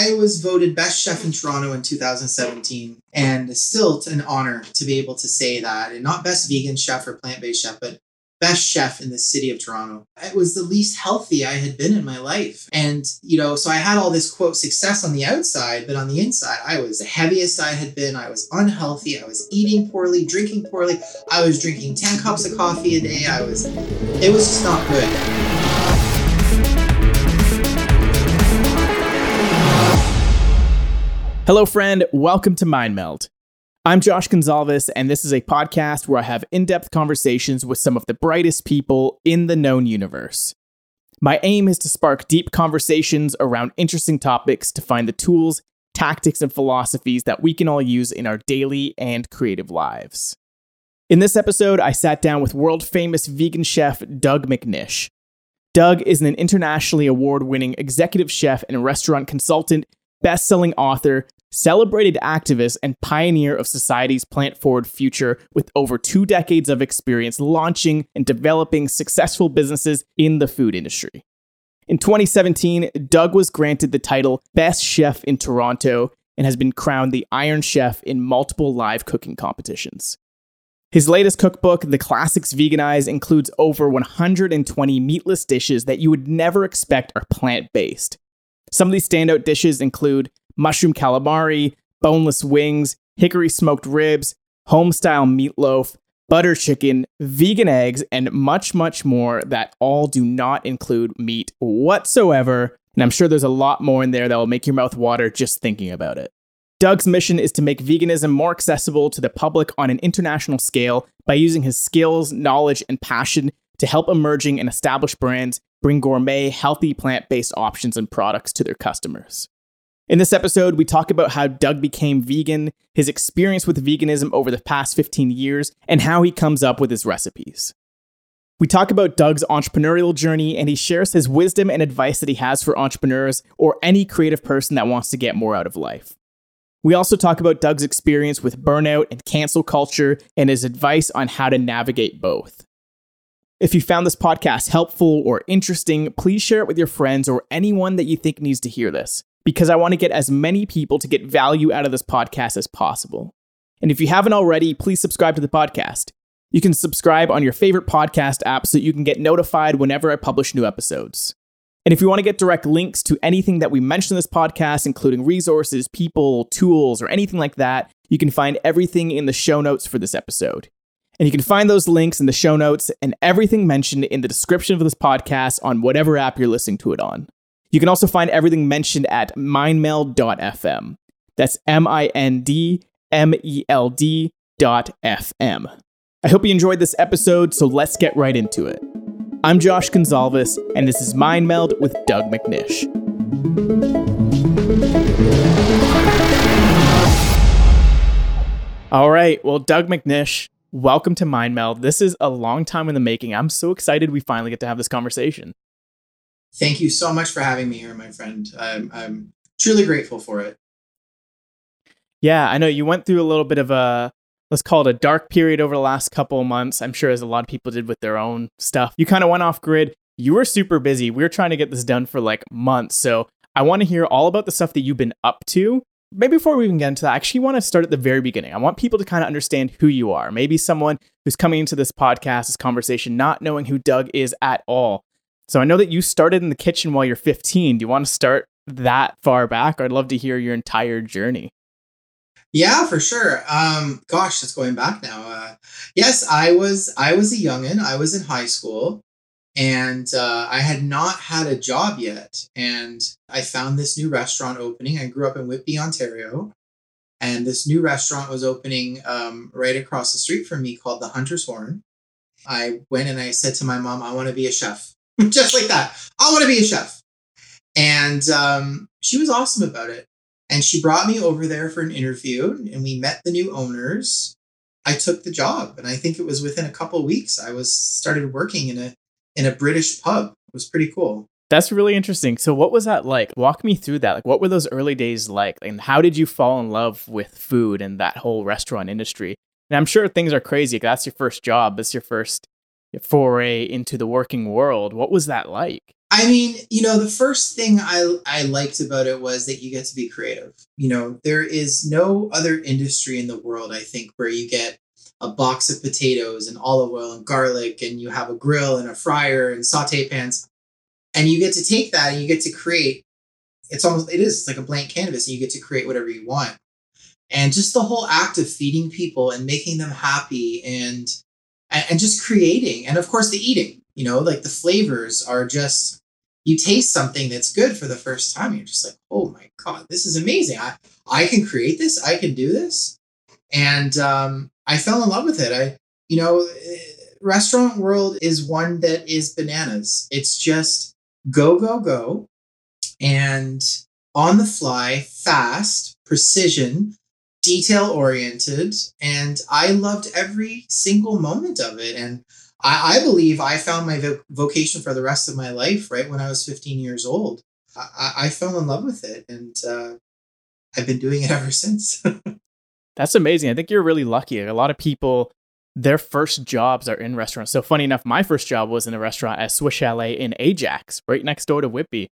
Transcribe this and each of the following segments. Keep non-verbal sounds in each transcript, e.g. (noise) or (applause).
I was voted best chef in Toronto in 2017, and it's still an honor to be able to say that. And not best vegan chef or plant based chef, but best chef in the city of Toronto. It was the least healthy I had been in my life. And, you know, so I had all this quote success on the outside, but on the inside, I was the heaviest I had been. I was unhealthy. I was eating poorly, drinking poorly. I was drinking 10 cups of coffee a day. I was, it was just not good. Hello, friend. Welcome to Mind Meld. I'm Josh Gonzalez, and this is a podcast where I have in depth conversations with some of the brightest people in the known universe. My aim is to spark deep conversations around interesting topics to find the tools, tactics, and philosophies that we can all use in our daily and creative lives. In this episode, I sat down with world famous vegan chef Doug McNish. Doug is an internationally award winning executive chef and restaurant consultant, best selling author, celebrated activist and pioneer of society's plant forward future with over two decades of experience launching and developing successful businesses in the food industry. In 2017, Doug was granted the title Best Chef in Toronto and has been crowned the Iron Chef in multiple live cooking competitions. His latest cookbook, The Classics Veganized, includes over 120 meatless dishes that you would never expect are plant based. Some of these standout dishes include mushroom calamari, boneless wings, hickory smoked ribs, home style meatloaf, butter chicken, vegan eggs, and much, much more that all do not include meat whatsoever. And I'm sure there's a lot more in there that will make your mouth water just thinking about it. Doug's mission is to make veganism more accessible to the public on an international scale by using his skills, knowledge, and passion to help emerging and established brands bring gourmet, healthy plant based options and products to their customers. In this episode, we talk about how Doug became vegan, his experience with veganism over the past 15 years, and how he comes up with his recipes. We talk about Doug's entrepreneurial journey, and he shares his wisdom and advice that he has for entrepreneurs or any creative person that wants to get more out of life. We also talk about Doug's experience with burnout and cancel culture and his advice on how to navigate both. If you found this podcast helpful or interesting, please share it with your friends or anyone that you think needs to hear this because I want to get as many people to get value out of this podcast as possible. And if you haven't already, please subscribe to the podcast. You can subscribe on your favorite podcast app so you can get notified whenever I publish new episodes. And if you want to get direct links to anything that we mention in this podcast, including resources, people, tools, or anything like that, you can find everything in the show notes for this episode. And you can find those links in the show notes and everything mentioned in the description of this podcast on whatever app you're listening to it on. You can also find everything mentioned at mindmeld.fm. That's M I N D M E L D dot FM. I hope you enjoyed this episode, so let's get right into it. I'm Josh Gonzalez, and this is Mind Meld with Doug McNish. All right, well, Doug McNish, welcome to Mind Meld. This is a long time in the making. I'm so excited we finally get to have this conversation. Thank you so much for having me here, my friend. I'm, I'm truly grateful for it. Yeah, I know you went through a little bit of a let's call it a dark period over the last couple of months. I'm sure as a lot of people did with their own stuff. You kind of went off grid. You were super busy. We were trying to get this done for like months. So I want to hear all about the stuff that you've been up to. Maybe before we even get into that, I actually want to start at the very beginning. I want people to kind of understand who you are. Maybe someone who's coming into this podcast, this conversation, not knowing who Doug is at all. So I know that you started in the kitchen while you're 15. Do you want to start that far back? I'd love to hear your entire journey. Yeah, for sure. Um, gosh, that's going back now. Uh, yes, I was I was a youngin. I was in high school, and uh, I had not had a job yet. And I found this new restaurant opening. I grew up in Whitby, Ontario, and this new restaurant was opening um, right across the street from me called the Hunter's Horn. I went and I said to my mom, "I want to be a chef." (laughs) just like that. I want to be a chef. And um, she was awesome about it. And she brought me over there for an interview and we met the new owners. I took the job and I think it was within a couple weeks I was started working in a in a British pub. It was pretty cool. That's really interesting. So what was that like? Walk me through that. Like what were those early days like? And how did you fall in love with food and that whole restaurant industry? And I'm sure things are crazy. because That's your first job. That's your first foray into the working world. What was that like? I mean, you know, the first thing I I liked about it was that you get to be creative. You know, there is no other industry in the world I think where you get a box of potatoes and olive oil and garlic and you have a grill and a fryer and saute pans. And you get to take that and you get to create it's almost it is like a blank canvas and you get to create whatever you want. And just the whole act of feeding people and making them happy and and just creating and of course the eating you know like the flavors are just you taste something that's good for the first time you're just like oh my god this is amazing. I i can create this i can do this. And um, i fell in love with it i you know eh, restaurant world is one that is bananas it's just go go go and on the fly fast precision detail oriented and i loved every single moment of it and I, I believe I found my vo- vocation for the rest of my life right when I was 15 years old. I, I fell in love with it and uh, I've been doing it ever since. (laughs) That's amazing. I think you're really lucky. A lot of people, their first jobs are in restaurants. So, funny enough, my first job was in a restaurant at Swiss Chalet in Ajax, right next door to Whitby.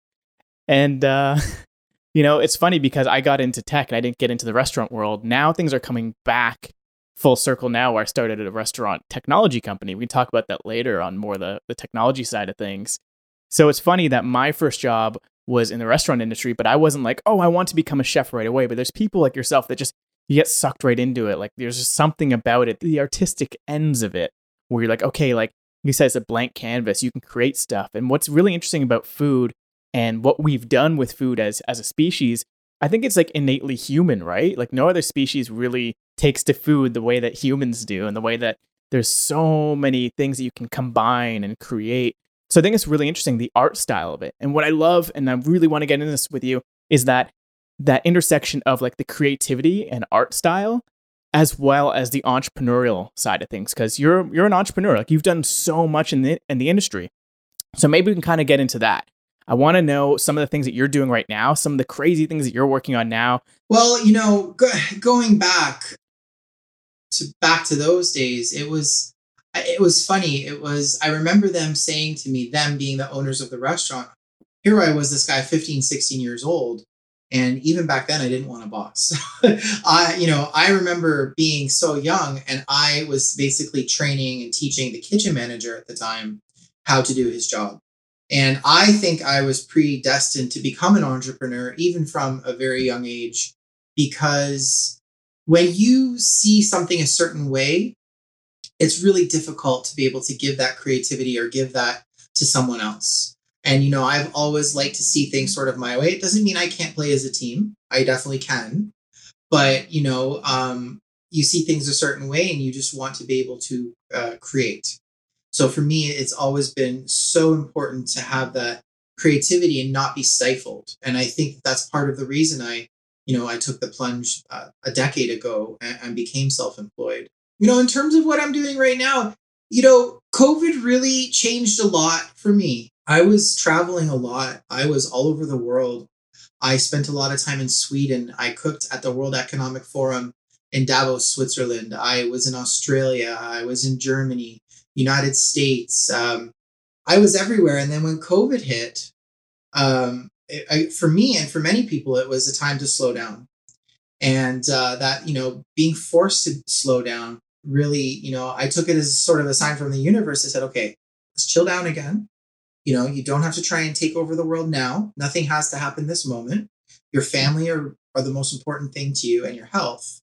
And, uh, (laughs) you know, it's funny because I got into tech and I didn't get into the restaurant world. Now things are coming back full circle now where I started at a restaurant technology company. We can talk about that later on more the, the technology side of things. So it's funny that my first job was in the restaurant industry, but I wasn't like, oh, I want to become a chef right away. But there's people like yourself that just you get sucked right into it. Like there's just something about it, the artistic ends of it, where you're like, okay, like you said, it's a blank canvas. You can create stuff. And what's really interesting about food and what we've done with food as as a species, I think it's like innately human, right? Like no other species really takes to food the way that humans do and the way that there's so many things that you can combine and create. So I think it's really interesting the art style of it. And what I love and I really want to get into this with you is that that intersection of like the creativity and art style as well as the entrepreneurial side of things cuz you're you're an entrepreneur like you've done so much in the in the industry. So maybe we can kind of get into that. I want to know some of the things that you're doing right now, some of the crazy things that you're working on now. Well, you know, go, going back, to back to those days, it was it was funny. It was I remember them saying to me, them being the owners of the restaurant, here I was, this guy 15, 16 years old. And even back then I didn't want a boss. (laughs) I, you know, I remember being so young and I was basically training and teaching the kitchen manager at the time how to do his job. And I think I was predestined to become an entrepreneur even from a very young age because when you see something a certain way, it's really difficult to be able to give that creativity or give that to someone else. And, you know, I've always liked to see things sort of my way. It doesn't mean I can't play as a team, I definitely can. But, you know, um, you see things a certain way and you just want to be able to uh, create. So for me, it's always been so important to have that creativity and not be stifled. And I think that's part of the reason I you know, I took the plunge uh, a decade ago and, and became self employed. You know, in terms of what I'm doing right now, you know, COVID really changed a lot for me. I was traveling a lot, I was all over the world. I spent a lot of time in Sweden. I cooked at the World Economic Forum in Davos, Switzerland. I was in Australia. I was in Germany, United States. Um, I was everywhere. And then when COVID hit, um, I, for me and for many people, it was a time to slow down. And uh, that, you know, being forced to slow down really, you know, I took it as sort of a sign from the universe. I said, okay, let's chill down again. You know, you don't have to try and take over the world now. Nothing has to happen this moment. Your family are, are the most important thing to you and your health.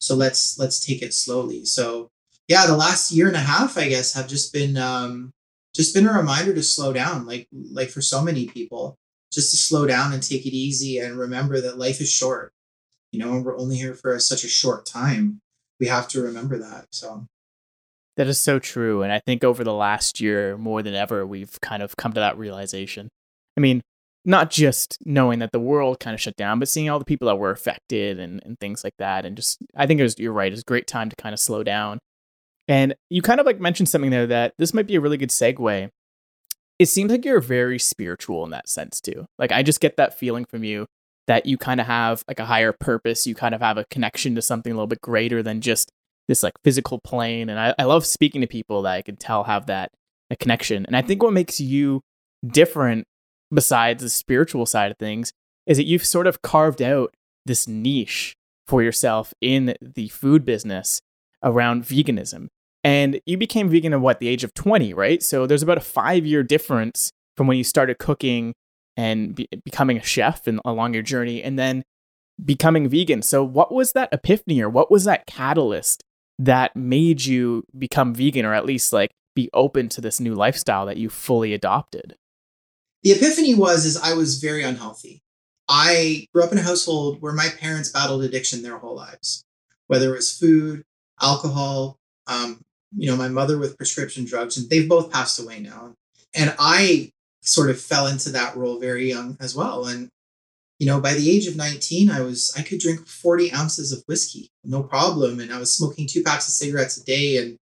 So let's let's take it slowly. So yeah, the last year and a half, I guess, have just been um, just been a reminder to slow down, like like for so many people just to slow down and take it easy and remember that life is short. You know, we're only here for such a short time. We have to remember that. So that is so true. And I think over the last year, more than ever, we've kind of come to that realization. I mean, not just knowing that the world kind of shut down, but seeing all the people that were affected and, and things like that. And just, I think it was, you're right, it's a great time to kind of slow down. And you kind of like mentioned something there that this might be a really good segue it seems like you're very spiritual in that sense too. Like I just get that feeling from you that you kind of have like a higher purpose. You kind of have a connection to something a little bit greater than just this like physical plane. And I, I love speaking to people that I can tell have that a connection. And I think what makes you different besides the spiritual side of things, is that you've sort of carved out this niche for yourself in the food business around veganism. And you became vegan at what, the age of 20, right? So there's about a five year difference from when you started cooking and be- becoming a chef and along your journey and then becoming vegan. So what was that epiphany or what was that catalyst that made you become vegan or at least like be open to this new lifestyle that you fully adopted? The epiphany was is I was very unhealthy. I grew up in a household where my parents battled addiction their whole lives, whether it was food, alcohol, um, you know, my mother with prescription drugs, and they've both passed away now. And I sort of fell into that role very young as well. And, you know, by the age of 19, I was, I could drink 40 ounces of whiskey, no problem. And I was smoking two packs of cigarettes a day. And,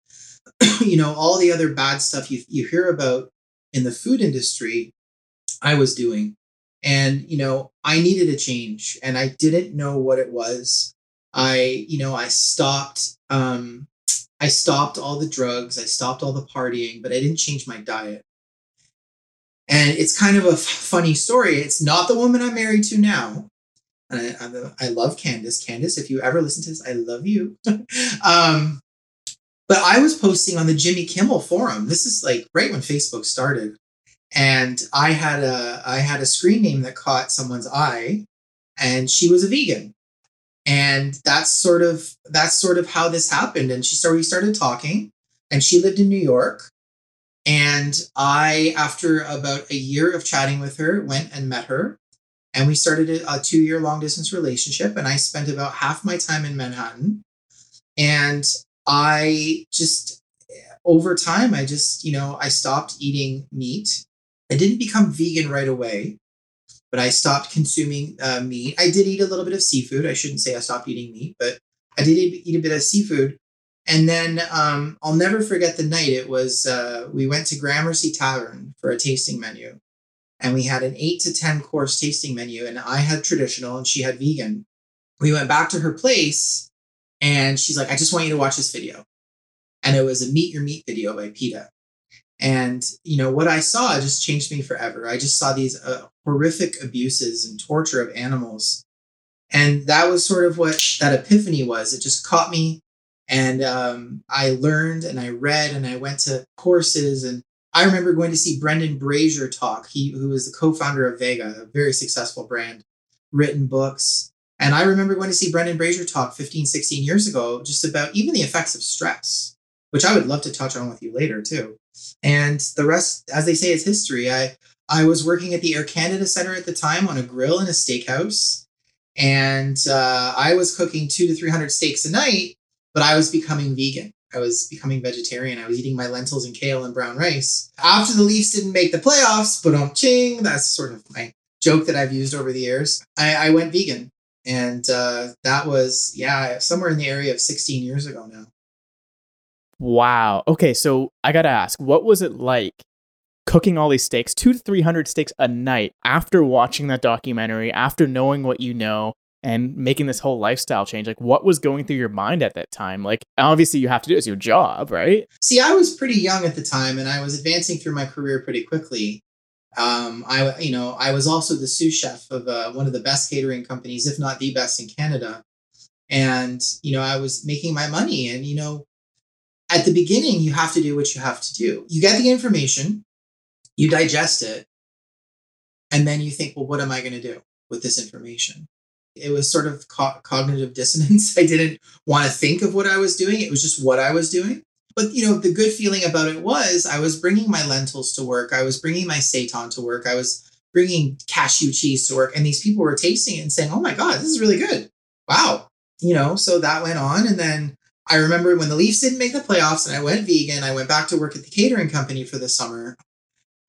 (clears throat) you know, all the other bad stuff you, you hear about in the food industry, I was doing. And, you know, I needed a change and I didn't know what it was. I, you know, I stopped, um, I stopped all the drugs, I stopped all the partying, but I didn't change my diet. And it's kind of a f- funny story. It's not the woman I'm married to now. I, I love Candace. Candace, if you ever listen to this, I love you. (laughs) um, but I was posting on the Jimmy Kimmel forum. This is like right when Facebook started and I had a I had a screen name that caught someone's eye, and she was a vegan, and that's sort of that's sort of how this happened. And she started we started talking, and she lived in New York, and I after about a year of chatting with her went and met her, and we started a, two year long distance relationship, and I spent about half my time in Manhattan, and I just over time i just you know i stopped eating meat I didn't become vegan right away, but I stopped consuming uh, meat. I did eat a little bit of seafood. I shouldn't say I stopped eating meat, but I did eat a bit of seafood. And then um, I'll never forget the night. It was uh, we went to Gramercy Tavern for a tasting menu, and we had an eight to ten course tasting menu. And I had traditional, and she had vegan. We went back to her place, and she's like, "I just want you to watch this video." And it was a Meet Your Meat video by PETA. And, you know, what I saw just changed me forever. I just saw these uh, horrific abuses and torture of animals. And that was sort of what that epiphany was. It just caught me. And um, I learned and I read and I went to courses. And I remember going to see Brendan Brazier talk, he who was the co founder of Vega, a very successful brand, written books. And I remember going to see Brendan Brazier talk 15, 16 years ago just about even the effects of stress, which I would love to touch on with you later too. And the rest, as they say, is history. I I was working at the Air Canada Center at the time on a grill in a steakhouse, and uh, I was cooking two to three hundred steaks a night. But I was becoming vegan. I was becoming vegetarian. I was eating my lentils and kale and brown rice. After the Leafs didn't make the playoffs, but um ching, that's sort of my joke that I've used over the years. I, I went vegan, and uh, that was yeah somewhere in the area of sixteen years ago now. Wow. Okay, so I gotta ask, what was it like cooking all these steaks, two to three hundred steaks a night, after watching that documentary, after knowing what you know, and making this whole lifestyle change? Like, what was going through your mind at that time? Like, obviously, you have to do it as your job, right? See, I was pretty young at the time, and I was advancing through my career pretty quickly. Um, I, you know, I was also the sous chef of uh, one of the best catering companies, if not the best in Canada. And, you know, I was making my money and, you know, at the beginning, you have to do what you have to do. You get the information, you digest it, and then you think, well, what am I going to do with this information? It was sort of co- cognitive dissonance. (laughs) I didn't want to think of what I was doing. It was just what I was doing. But you know, the good feeling about it was I was bringing my lentils to work. I was bringing my seitan to work. I was bringing cashew cheese to work, and these people were tasting it and saying, "Oh my god, this is really good! Wow!" You know, so that went on, and then I remember when the Leafs didn't make the playoffs and I went vegan, I went back to work at the catering company for the summer.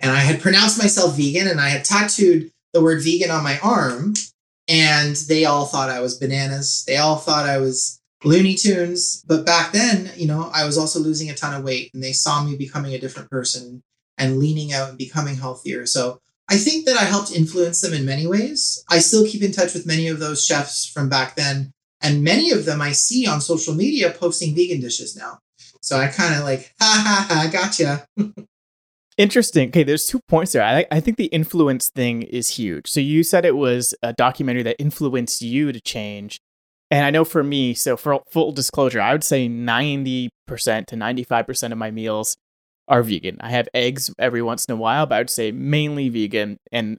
And I had pronounced myself vegan and I had tattooed the word vegan on my arm. And they all thought I was bananas. They all thought I was Looney Tunes. But back then, you know, I was also losing a ton of weight and they saw me becoming a different person and leaning out and becoming healthier. So I think that I helped influence them in many ways. I still keep in touch with many of those chefs from back then and many of them I see on social media posting vegan dishes now. So I kind of like, ha ha ha, gotcha. (laughs) Interesting. Okay, there's two points there. I, I think the influence thing is huge. So you said it was a documentary that influenced you to change. And I know for me, so for full disclosure, I would say 90% to 95% of my meals are vegan. I have eggs every once in a while, but I would say mainly vegan. And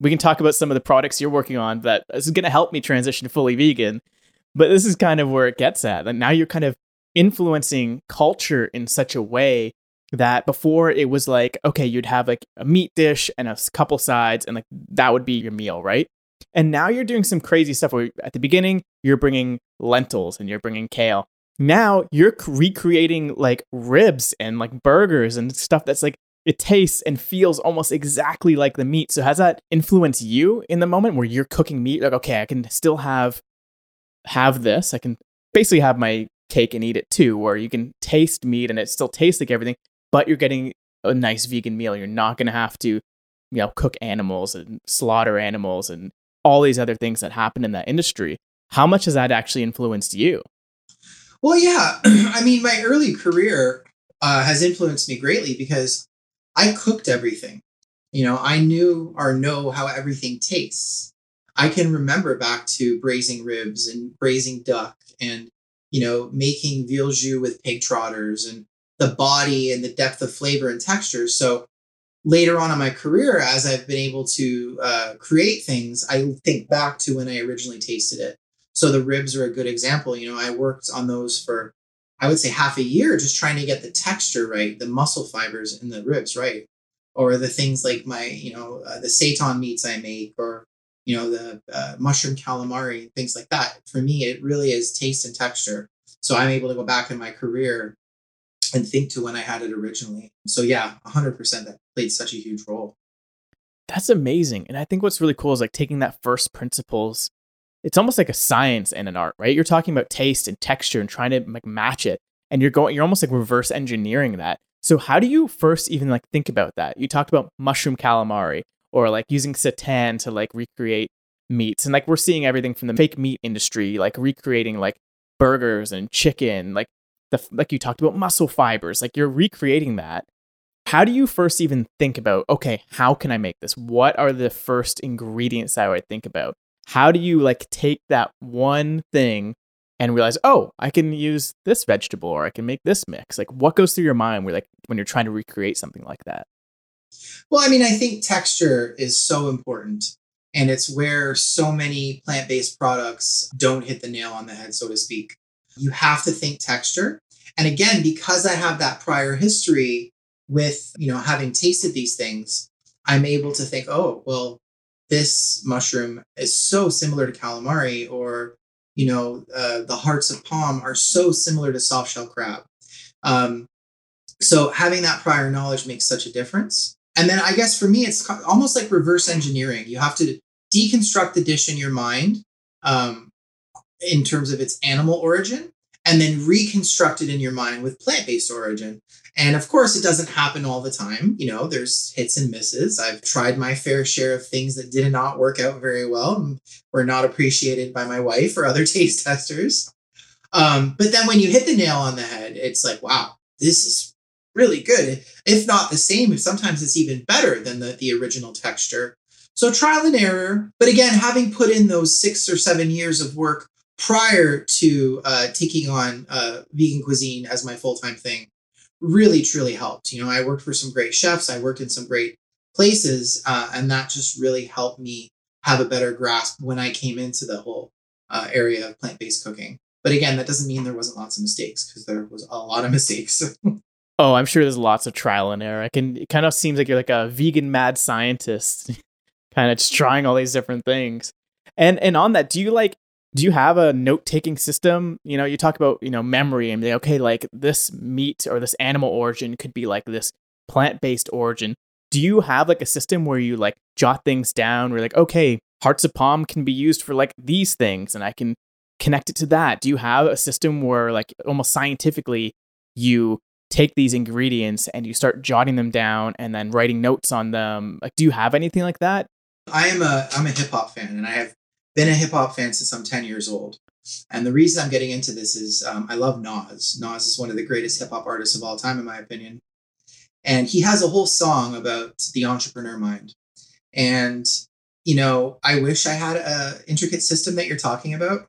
we can talk about some of the products you're working on that is going to help me transition fully vegan. But this is kind of where it gets at. And now you're kind of influencing culture in such a way that before it was like okay you'd have like a meat dish and a couple sides and like that would be your meal right? And now you're doing some crazy stuff where at the beginning you're bringing lentils and you're bringing kale. Now you're recreating like ribs and like burgers and stuff that's like it tastes and feels almost exactly like the meat. So has that influenced you in the moment where you're cooking meat? Like okay i can still have have this. I can basically have my cake and eat it too where you can taste meat and it still tastes like everything but you're getting a nice vegan meal. You're not going to have to, you know, cook animals and slaughter animals and all these other things that happen in that industry. How much has that actually influenced you? Well, yeah. (clears throat) I mean, my early career uh, has influenced me greatly because I cooked everything. You know, I knew or know how everything tastes. I can remember back to braising ribs and braising duck and, you know, making veal jus with pig trotters and the body and the depth of flavor and texture. So later on in my career, as I've been able to uh, create things, I think back to when I originally tasted it. So the ribs are a good example. You know, I worked on those for, I would say, half a year, just trying to get the texture right, the muscle fibers in the ribs right, or the things like my, you know, uh, the seitan meats I make, or you know, the uh, mushroom calamari, and things like that. For me, it really is taste and texture. So I'm able to go back in my career and think to when I had it originally. So yeah, 100% that played such a huge role. That's amazing. And I think what's really cool is like taking that first principles. It's almost like a science and an art, right? You're talking about taste and texture and trying to like match it. And you're going you're almost like reverse engineering that. So how do you first even like think about that? You talked about mushroom calamari or like using seitan to like recreate meats. And like we're seeing everything from the fake meat industry, like recreating like burgers and chicken. Like the like you talked about muscle fibers like you're recreating that. How do you first even think about okay how can i make this? What are the first ingredients i would think about? How do you like take that one thing and realize oh i can use this vegetable or i can make this mix? Like what goes through your mind where like when you're trying to recreate something like that? Well i mean i think texture is so important and it's where so many plant-based products don't hit the nail on the head so to speak you have to think texture. And again, because I have that prior history with, you know, having tasted these things, I'm able to think, oh, well, this mushroom is so similar to calamari, or, you know, uh, the hearts of palm are so similar to soft shell crab. Um, so having that prior knowledge makes such a difference. And then I guess for me, it's almost like reverse engineering. You have to deconstruct the dish in your mind um, in terms of its animal origin and then reconstruct it in your mind with plant-based origin. And of course, it doesn't happen all the time. You know, there's hits and misses. I've tried my fair share of things that did not work out very well and were not appreciated by my wife or other (laughs) taste testers. Um, but then when you hit the nail on the head, it's like, wow, this is really good. If not the same, sometimes it's even better than the, the original texture. So trial and error. But again, having put in those six or seven years of work prior to uh, taking on uh, vegan cuisine as my full time thing really truly helped. You know, I worked for some great chefs, I worked in some great places, uh, and that just really helped me have a better grasp when I came into the whole uh, area of plant based cooking. But again, that doesn't mean there wasn't lots of mistakes because there was a lot of (laughs) mistakes. oh, I'm sure there's lots of trial and error. I can. It kind of seems like you're like a vegan mad scientist, (laughs) kind of just trying all these different things. And and on that, do you like do you have a note taking system? You know, you talk about, you know, memory and okay, like this meat or this animal origin could be like this plant based origin. Do you have like a system where you like jot things down where like, okay, hearts of palm can be used for like these things and I can connect it to that? Do you have a system where like almost scientifically you take these ingredients and you start jotting them down and then writing notes on them? Like, do you have anything like that? I am a I'm a hip hop fan and I have been a hip hop fan since I'm 10 years old. And the reason I'm getting into this is um, I love Nas. Nas is one of the greatest hip hop artists of all time, in my opinion. and he has a whole song about the entrepreneur mind. And you know, I wish I had a intricate system that you're talking about.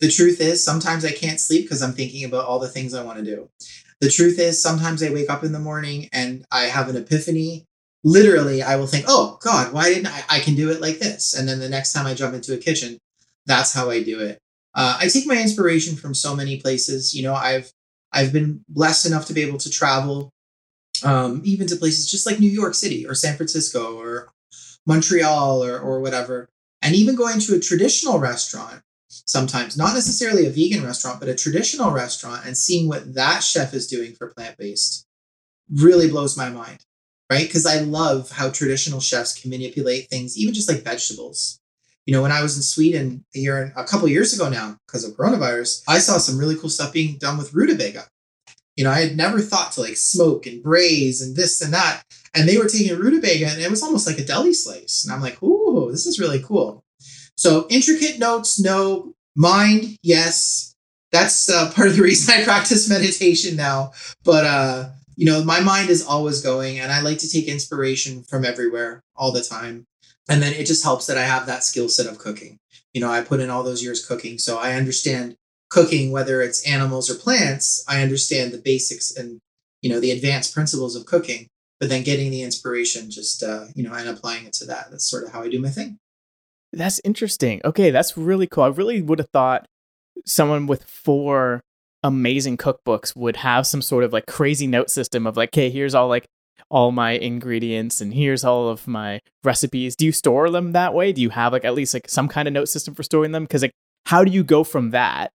The truth is, sometimes I can't sleep because I'm thinking about all the things I want to do. The truth is, sometimes I wake up in the morning and I have an epiphany. Literally, I will think, oh God, why didn't I? I can do it like this. And then the next time I jump into a kitchen, that's how I do it. Uh, I take my inspiration from so many places. You know, I've I've been blessed enough to be able to travel, um, even to places just like New York City or San Francisco or Montreal or or whatever, and even going to a traditional restaurant sometimes, not necessarily a vegan restaurant, but a traditional restaurant, and seeing what that chef is doing for plant based really blows my mind, right? Because I love how traditional chefs can manipulate things, even just like vegetables. You know, when I was in Sweden a year, a couple years ago now, because of coronavirus, I saw some really cool stuff being done with rutabaga. You know, I had never thought to like smoke and braise and this and that. And they were taking rutabaga and it was almost like a deli slice. And I'm like, ooh, this is really cool. So intricate notes, no. Mind, yes. That's uh, part of the reason I practice (laughs) meditation now. But uh, you know, my mind is always going, and I like to take inspiration from everywhere all the time. And then it just helps that I have that skill set of cooking. You know, I put in all those years cooking, so I understand cooking, whether it's animals or plants. I understand the basics and you know the advanced principles of cooking. But then getting the inspiration, just uh, you know, and applying it to that. That's sort of how I do my thing. That's interesting. Okay, that's really cool. I really would have thought someone with four amazing cookbooks would have some sort of like crazy note system of like, okay, here's all like all my ingredients and here's all of my recipes. Do you store them that way? Do you have like at least like some kind of note system for storing them? Because like, how do you go from that?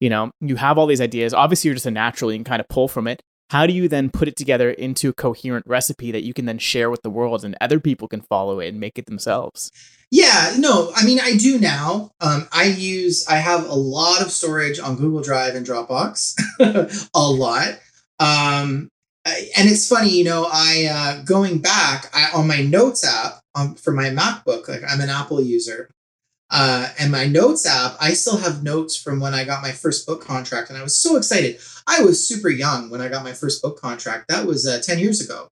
You know, you have all these ideas. Obviously, you're just a natural. You can kind of pull from it. How do you then put it together into a coherent recipe that you can then share with the world and other people can follow it and make it themselves? Yeah, no, I mean, I do now. Um, I use, I have a lot of storage on Google Drive and Dropbox, (laughs) a lot. Um, and it's funny, you know, I, uh, going back I, on my notes app um, for my MacBook, like I'm an Apple user. Uh, and my notes app, I still have notes from when I got my first book contract, and I was so excited. I was super young when I got my first book contract. That was uh, 10 years ago.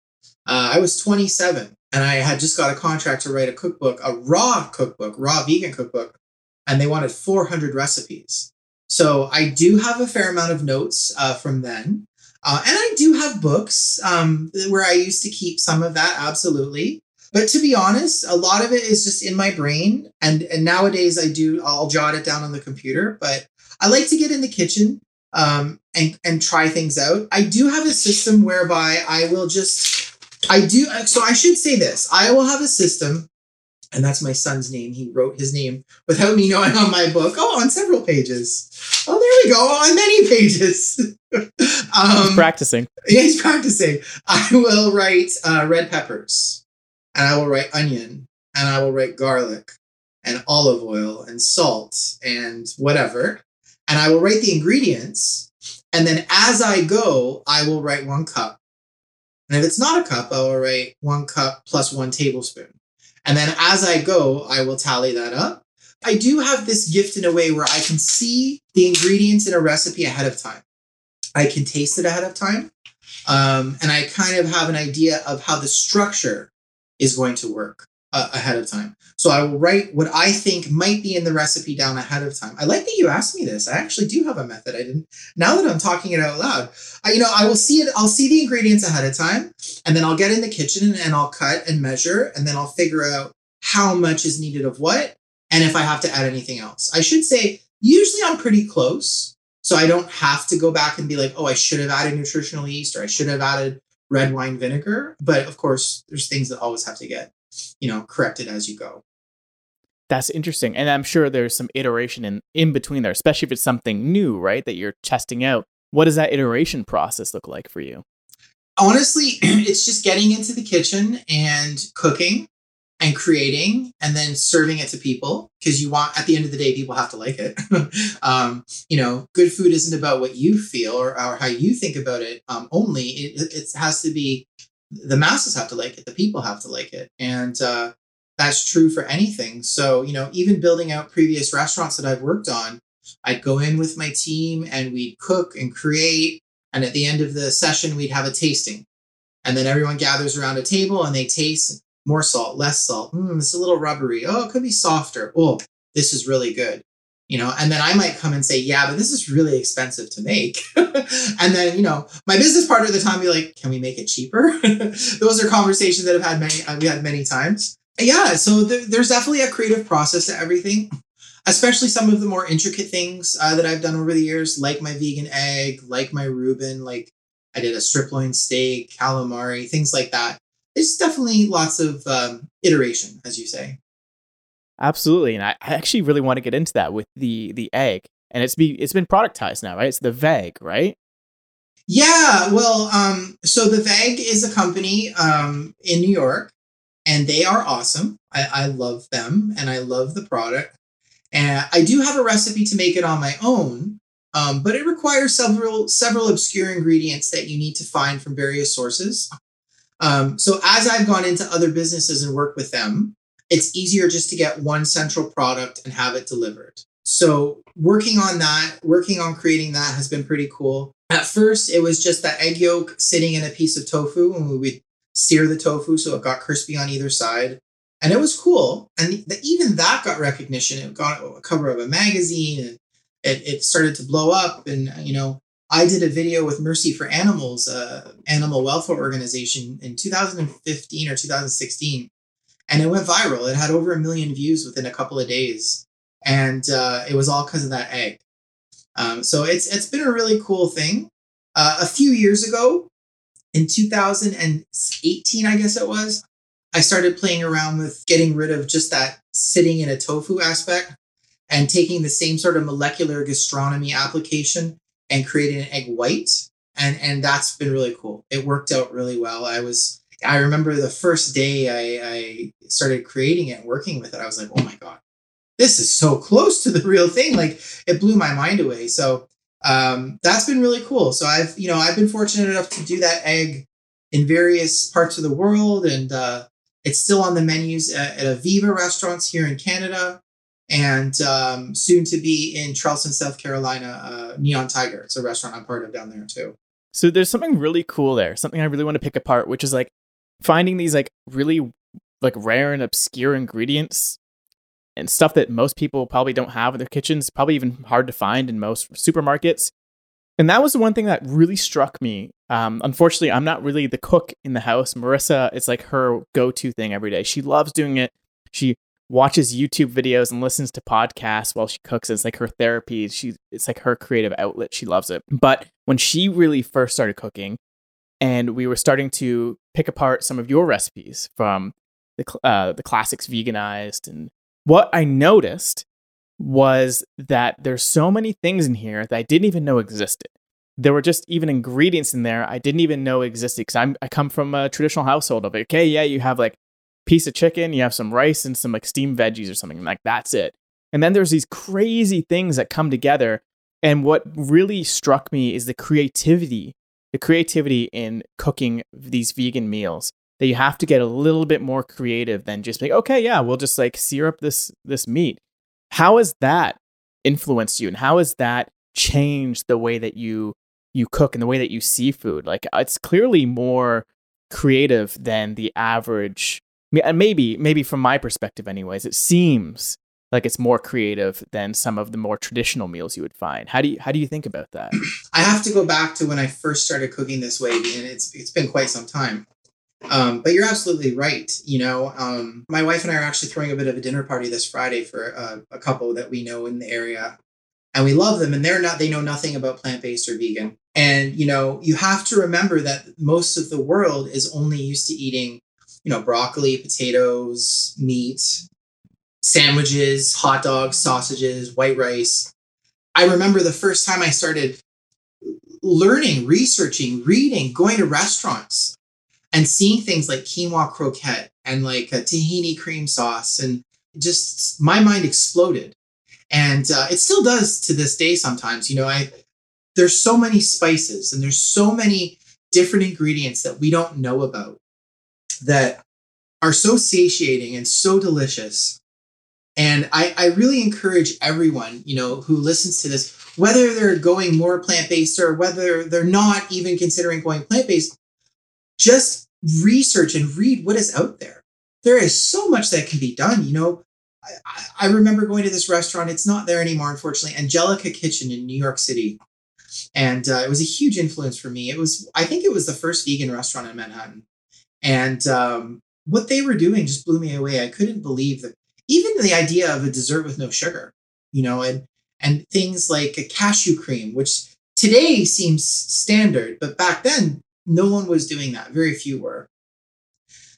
Uh, I was 27 and I had just got a contract to write a cookbook, a raw cookbook, raw vegan cookbook, and they wanted 400 recipes. So I do have a fair amount of notes uh, from then. Uh, and I do have books um, where I used to keep some of that, absolutely. But to be honest, a lot of it is just in my brain. And, and nowadays I do, I'll jot it down on the computer. But I like to get in the kitchen um, and, and try things out. I do have a system whereby I will just I do. So I should say this. I will have a system, and that's my son's name. He wrote his name without me knowing on my book. Oh, on several pages. Oh, there we go. On many pages. (laughs) um, he's practicing. Yeah, (laughs) he's practicing. I will write uh, red peppers, and I will write onion, and I will write garlic, and olive oil, and salt, and whatever. And I will write the ingredients. And then as I go, I will write one cup and if it's not a cup, I will write one cup plus one tablespoon. And then as I go, I will tally that up. I do have this gift in a way where I can see the ingredients in a recipe ahead of time. I can taste it ahead of time. Um, and I kind of have an idea of how the structure is going to work uh, ahead of time. So I will write what I think might be in the recipe down ahead of time. I like that you asked me this. I actually do have a method. I didn't. Now that I'm talking it out loud, I, you know, I will see it. I'll see the ingredients ahead of time, and then I'll get in the kitchen and I'll cut and measure, and then I'll figure out how much is needed of what, and if I have to add anything else. I should say usually I'm pretty close, so I don't have to go back and be like, oh, I should have added nutritional yeast or I should have added red wine vinegar. But of course, there's things that always have to get you know, corrected as you go. That's interesting. And I'm sure there's some iteration in, in between there, especially if it's something new, right? That you're testing out. What does that iteration process look like for you? Honestly, (clears throat) it's just getting into the kitchen and cooking and creating and then serving it to people because you want at the end of the day people have to like it (laughs) um, you know good food isn't about what you feel or, or how you think about it um, only it, it has to be the masses have to like it, the people have to like it. And uh, that's true for anything. So, you know, even building out previous restaurants that I've worked on, I'd go in with my team and we'd cook and create. And at the end of the session, we'd have a tasting. And then everyone gathers around a table and they taste more salt, less salt. Mm, it's a little rubbery. Oh, it could be softer. Oh, this is really good. You know, and then I might come and say, yeah, but this is really expensive to make. (laughs) and then, you know, my business partner at the time be like, can we make it cheaper? (laughs) Those are conversations that I've had many, uh, we had many times. Yeah. So there, there's definitely a creative process to everything especially some of the more intricate things uh, that I've done over the years, like my vegan egg, like my Reuben, like I did a strip loin steak, calamari, things like that. It's definitely lots of um, iteration, as you say. Absolutely, and I, I actually really want to get into that with the the egg, and it's be it's been productized now, right? It's the Vegg, right? Yeah, well, um, so the Vegg is a company um, in New York, and they are awesome. I, I love them, and I love the product. And I do have a recipe to make it on my own, um, but it requires several several obscure ingredients that you need to find from various sources. Um, so as I've gone into other businesses and worked with them, it's easier just to get one central product and have it delivered. So working on that, working on creating that has been pretty cool. At first, it was just the egg yolk sitting in a piece of tofu, and we would sear the tofu so it got crispy on either side and it was cool. And the, even that got recognition. It got a cover of a magazine, and it, it started to blow up. And you know, I did a video with Mercy for Animals, uh, animal welfare organization, in 2015 or 2016, and it went viral. It had over a million views within a couple of days, and uh, it was all because of that egg. Um, so it's it's been a really cool thing. Uh, a few years ago, in 2018, I guess it was, I started playing around with getting rid of just that sitting in a tofu aspect and taking the same sort of molecular gastronomy application and creating an egg white. And and that's been really cool. It worked out really well. I was I remember the first day I, I started creating it and working with it, I was like, oh my God, this is so close to the real thing. Like it blew my mind away. So um, that's been really cool. So I've, you know, I've been fortunate enough to do that egg in various parts of the world and uh, it's still on the menus at, at Aviva restaurants here in Canada and um, soon to be in Charleston, South Carolina, uh, Neon Tiger. It's a restaurant I'm part of down there too. So there's something really cool there, something I really want to pick apart, which is like finding these like really like rare and obscure ingredients and stuff that most people probably don't have in their kitchens, probably even hard to find in most supermarkets. And that was the one thing that really struck me. Um, unfortunately, I'm not really the cook in the house. Marissa, it's like her go to thing every day. She loves doing it. She watches YouTube videos and listens to podcasts while she cooks. It's like her therapy. She it's like her creative outlet. She loves it. But when she really first started cooking, and we were starting to pick apart some of your recipes from the uh, the classics veganized, and what I noticed was that there's so many things in here that I didn't even know existed. There were just even ingredients in there I didn't even know existed because I'm I come from a traditional household of like, okay, yeah, you have like piece of chicken, you have some rice and some like steamed veggies or something like that's it. And then there's these crazy things that come together. And what really struck me is the creativity, the creativity in cooking these vegan meals. That you have to get a little bit more creative than just like, okay, yeah, we'll just like sear up this this meat how has that influenced you and how has that changed the way that you you cook and the way that you see food? Like it's clearly more creative than the average maybe maybe from my perspective anyways, it seems like it's more creative than some of the more traditional meals you would find. How do you how do you think about that? (clears throat) I have to go back to when I first started cooking this way, and it's it's been quite some time. Um, but you're absolutely right. You know, um, my wife and I are actually throwing a bit of a dinner party this Friday for uh, a couple that we know in the area, and we love them. And they're not; they know nothing about plant based or vegan. And you know, you have to remember that most of the world is only used to eating, you know, broccoli, potatoes, meat, sandwiches, hot dogs, sausages, white rice. I remember the first time I started learning, researching, reading, going to restaurants and seeing things like quinoa croquette and like tahini cream sauce and just my mind exploded and uh, it still does to this day sometimes you know i there's so many spices and there's so many different ingredients that we don't know about that are so satiating and so delicious and I, I really encourage everyone you know who listens to this whether they're going more plant-based or whether they're not even considering going plant-based just research and read what is out there. There is so much that can be done. You know, I, I remember going to this restaurant. It's not there anymore, unfortunately. Angelica Kitchen in New York City, and uh, it was a huge influence for me. It was, I think, it was the first vegan restaurant in Manhattan, and um, what they were doing just blew me away. I couldn't believe that even the idea of a dessert with no sugar, you know, and and things like a cashew cream, which today seems standard, but back then no one was doing that. Very few were.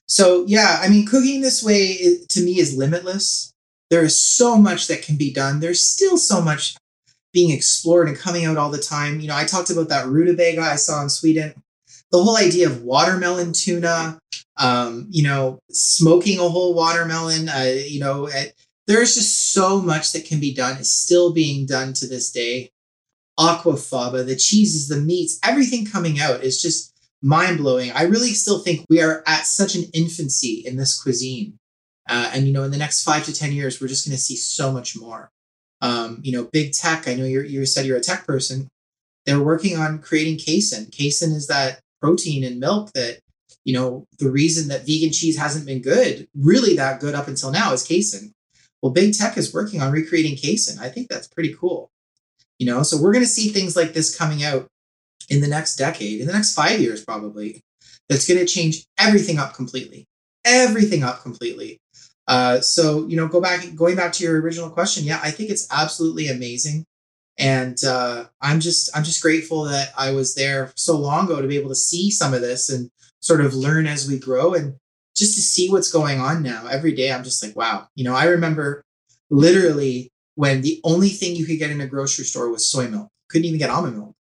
So yeah, I mean, cooking this way to me is limitless. There is so much that can be done. There's still so much being explored and coming out all the time. You know, I talked about that rutabaga I saw in Sweden. The whole idea of watermelon tuna, um, you know, smoking a whole watermelon, uh, you know, there's just so much that can be done. It's still being done to this day. Aquafaba, the cheeses, the meats, everything coming out is just mind blowing. I really still think we are at such an infancy in this cuisine. Uh, and, you know, in the next five to 10 years, we're just going to see so much more. Um, you know, big tech, I know you you said you're a tech person. They're working on creating casein. Casein is that protein in milk that, you know, the reason that vegan cheese hasn't been good, really that good up until now, is casein. Well, big tech is working on recreating casein. I think that's pretty cool. You know, so we're going to see things like this coming out in the next decade, in the next five years, probably, that's going to change everything up completely. Everything up completely. Uh, so you know, go back, going back to your original question. Yeah, I think it's absolutely amazing, and uh, I'm just, I'm just grateful that I was there so long ago to be able to see some of this and sort of learn as we grow, and just to see what's going on now. Every day, I'm just like, wow. You know, I remember literally when the only thing you could get in a grocery store was soy milk. Couldn't even get almond milk.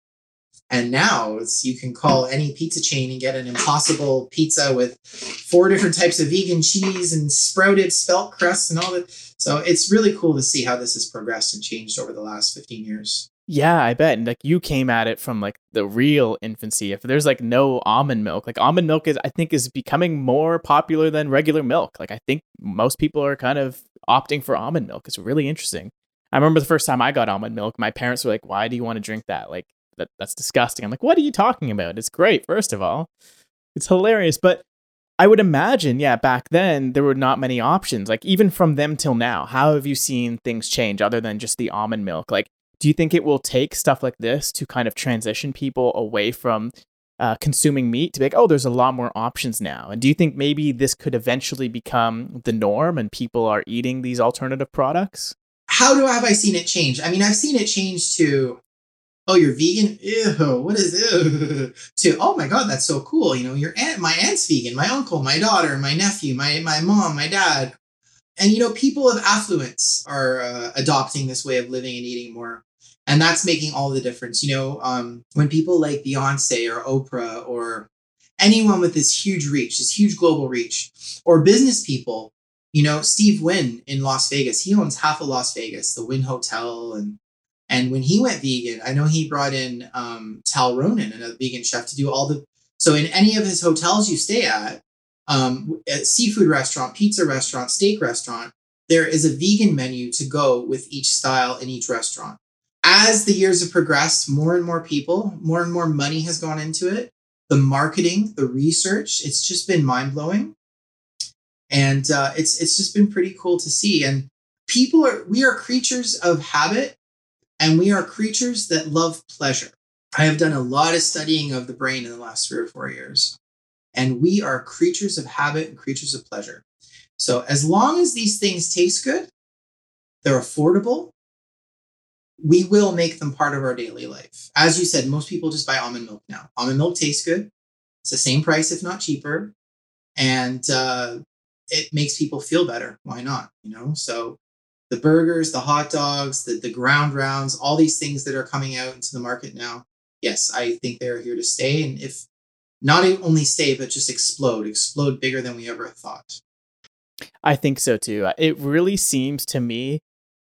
And now you can call any pizza chain and get an impossible pizza with four different types of vegan cheese and sprouted spelt crust and all that. So it's really cool to see how this has progressed and changed over the last 15 years. Yeah, I bet. And like you came at it from like the real infancy. If there's like no almond milk, like almond milk is I think is becoming more popular than regular milk. Like I think most people are kind of opting for almond milk. It's really interesting. I remember the first time I got almond milk, my parents were like, "Why do you want to drink that?" Like that that's disgusting. I'm like, what are you talking about? It's great, first of all. It's hilarious. But I would imagine, yeah, back then there were not many options. Like even from them till now, how have you seen things change other than just the almond milk? Like, do you think it will take stuff like this to kind of transition people away from uh, consuming meat to be like, oh, there's a lot more options now? And do you think maybe this could eventually become the norm and people are eating these alternative products? How do have I seen it change? I mean, I've seen it change to oh you're vegan? Ew what is ew. (laughs) To oh my god that's so cool. You know your aunt my aunt's vegan. My uncle my daughter my nephew my my mom my dad. And you know people of affluence are uh, adopting this way of living and eating more. And that's making all the difference. You know um, when people like beyonce or oprah or anyone with this huge reach this huge global reach or business people you know steve wynn in las vegas he owns half of las vegas the wynn hotel and and when he went vegan, I know he brought in um, Tal Ronnen, another vegan chef, to do all the. So in any of his hotels you stay at, um, at seafood restaurant, pizza restaurant, steak restaurant, there is a vegan menu to go with each style in each restaurant. As the years have progressed, more and more people, more and more money has gone into it. The marketing, the research, it's just been mind blowing, and uh, it's it's just been pretty cool to see. And people are we are creatures of habit and we are creatures that love pleasure. I have done a lot of studying of the brain in the last three or four years, and we are creatures of habit and creatures of pleasure. So, as long as these things taste good, they're affordable, we will make them part of our daily life. As you said, most people just buy almond milk now. Almond milk tastes good, it's the same price, if not cheaper, and uh, it makes people feel better. Why not? You know, so the burgers, the hot dogs, the, the ground rounds, all these things that are coming out into the market now. Yes, I think they're here to stay. And if not only stay, but just explode, explode bigger than we ever thought. I think so too. Uh, it really seems to me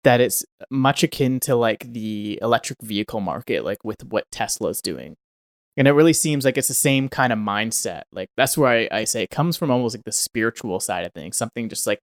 that it's much akin to like the electric vehicle market, like with what Tesla's doing. And it really seems like it's the same kind of mindset. Like that's where I, I say it comes from almost like the spiritual side of things, something just like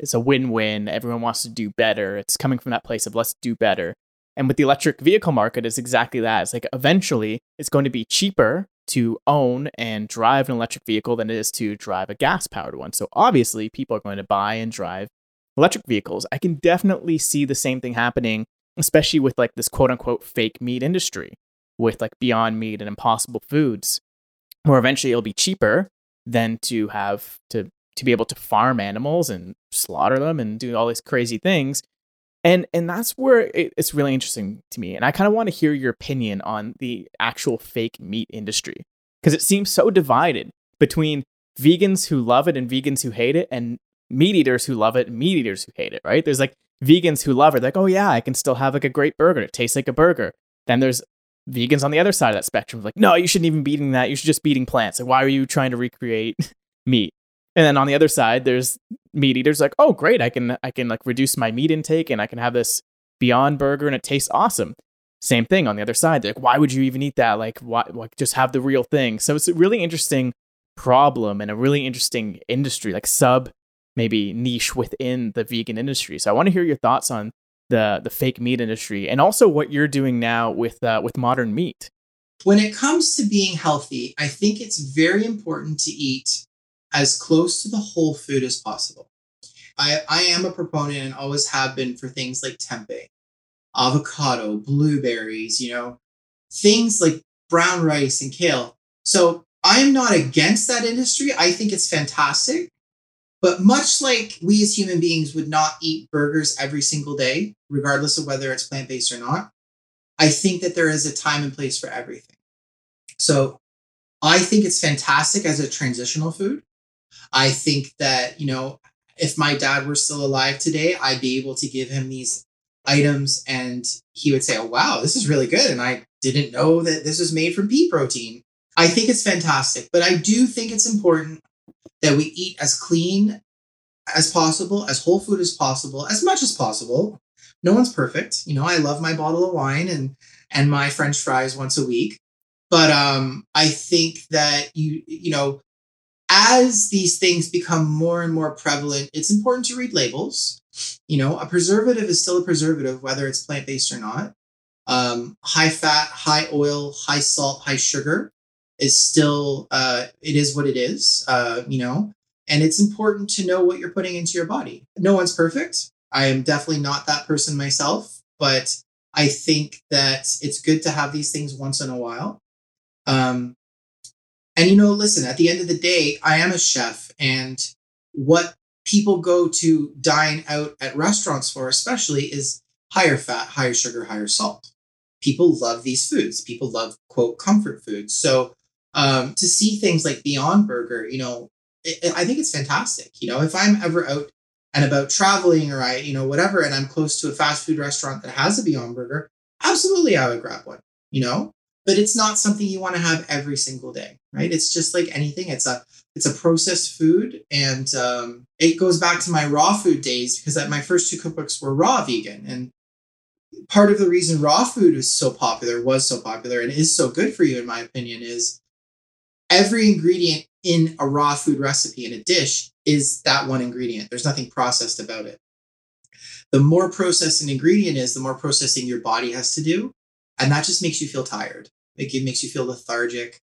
it's a win-win. Everyone wants to do better. It's coming from that place of let's do better. And with the electric vehicle market, it's exactly that. It's like eventually it's going to be cheaper to own and drive an electric vehicle than it is to drive a gas powered one. So obviously, people are going to buy and drive electric vehicles. I can definitely see the same thing happening, especially with like this quote unquote fake meat industry with like Beyond Meat and Impossible Foods, where eventually it'll be cheaper than to have to to be able to farm animals and slaughter them and do all these crazy things. And and that's where it, it's really interesting to me. And I kind of want to hear your opinion on the actual fake meat industry because it seems so divided between vegans who love it and vegans who hate it, and meat eaters who love it and meat eaters who hate it. Right? There's like vegans who love it, like oh yeah, I can still have like a great burger. It tastes like a burger. Then there's vegans on the other side of that spectrum, like no, you shouldn't even be eating that. You should just be eating plants. Like why are you trying to recreate (laughs) meat? And then on the other side, there's meat eaters like, oh great, I can I can like reduce my meat intake and I can have this Beyond Burger and it tastes awesome. Same thing on the other side. They're like, why would you even eat that? Like, why like just have the real thing? So it's a really interesting problem and a really interesting industry, like sub maybe niche within the vegan industry. So I want to hear your thoughts on the the fake meat industry and also what you're doing now with uh, with modern meat. When it comes to being healthy, I think it's very important to eat as close to the whole food as possible. I, I am a proponent and always have been for things like tempeh, avocado, blueberries, you know, things like brown rice and kale. So I'm not against that industry. I think it's fantastic. But much like we as human beings would not eat burgers every single day, regardless of whether it's plant based or not, I think that there is a time and place for everything. So I think it's fantastic as a transitional food. I think that, you know, if my dad were still alive today, I'd be able to give him these items and he would say, Oh, wow, this is really good. And I didn't know that this was made from pea protein. I think it's fantastic, but I do think it's important that we eat as clean as possible, as whole food as possible, as much as possible. No one's perfect. You know, I love my bottle of wine and and my french fries once a week. But um I think that you you know, as these things become more and more prevalent, it's important to read labels. You know, a preservative is still a preservative, whether it's plant based or not. Um, high fat, high oil, high salt, high sugar is still, uh, it is what it is, uh, you know, and it's important to know what you're putting into your body. No one's perfect. I am definitely not that person myself, but I think that it's good to have these things once in a while. Um, and you know, listen, at the end of the day, I am a chef, and what people go to dine out at restaurants for, especially, is higher fat, higher sugar, higher salt. People love these foods. People love, quote, comfort foods. So um, to see things like Beyond Burger, you know, it, it, I think it's fantastic. You know, if I'm ever out and about traveling or I, you know, whatever, and I'm close to a fast food restaurant that has a Beyond Burger, absolutely I would grab one, you know? But it's not something you want to have every single day right? It's just like anything it's a it's a processed food and um, it goes back to my raw food days because my first two cookbooks were raw vegan and part of the reason raw food is so popular was so popular and is so good for you in my opinion is every ingredient in a raw food recipe in a dish is that one ingredient. There's nothing processed about it. The more processed an ingredient is the more processing your body has to do and that just makes you feel tired. It makes you feel lethargic.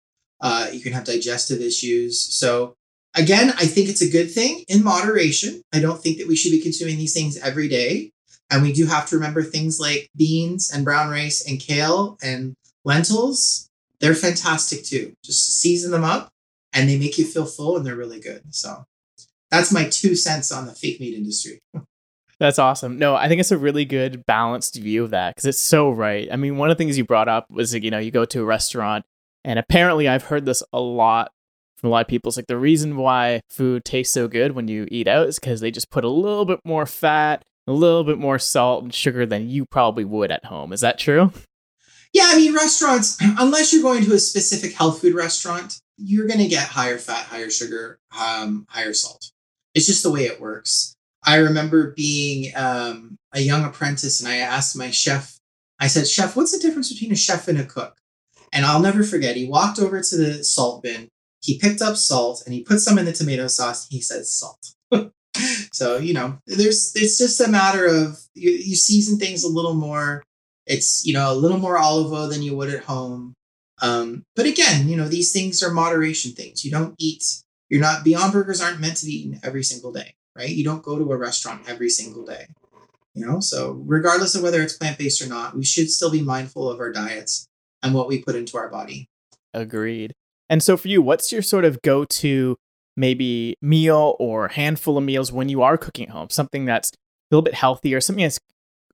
Uh, you can have digestive issues. So again, I think it's a good thing in moderation. I don't think that we should be consuming these things every day. And we do have to remember things like beans and brown rice and kale and lentils. They're fantastic too. Just season them up and they make you feel full and they're really good. So that's my two cents on the fake meat industry. (laughs) That's awesome. No, I think it's a really good balanced view of that because it's so right. I mean, one of the things you brought up was like, you know, you go to a restaurant and apparently I've heard this a lot from a lot of people. It's like the reason why food tastes so good when you eat out is because they just put a little bit more fat, a little bit more salt and sugar than you probably would at home. Is that true? Yeah, I mean, restaurants, (clears throat) unless you're going to a specific health food restaurant, you're going to get higher fat, higher sugar, um, higher salt. It's just the way it works. I remember being um, a young apprentice and I asked my chef, I said, Chef, what's the difference between a chef and a cook? And I'll never forget, he walked over to the salt bin, he picked up salt and he put some in the tomato sauce. He says salt. (laughs) so, you know, there's it's just a matter of you, you season things a little more. It's, you know, a little more olive oil than you would at home. Um, but again, you know, these things are moderation things. You don't eat, you're not, Beyond Burgers aren't meant to be eaten every single day, right? You don't go to a restaurant every single day, you know? So, regardless of whether it's plant based or not, we should still be mindful of our diets and what we put into our body. Agreed. And so, for you, what's your sort of go to maybe meal or handful of meals when you are cooking at home? Something that's a little bit healthier, something that's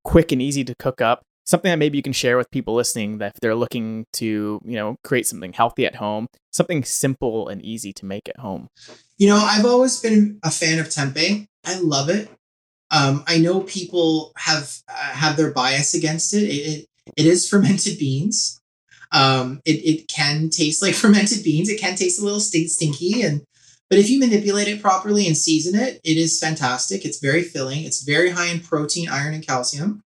quick and easy to cook up something that maybe you can share with people listening that if they're looking to you know create something healthy at home something simple and easy to make at home. You know i've always been a fan of tempeh. I love it. Um, i know people have uh, have their bias against it. it it, it is (laughs) fermented beans. Um, it, it can taste like (laughs) fermented beans. It can taste a little stink, stinky and but if you manipulate it properly and season it it is fantastic. It's very filling. It's very high in protein iron and calcium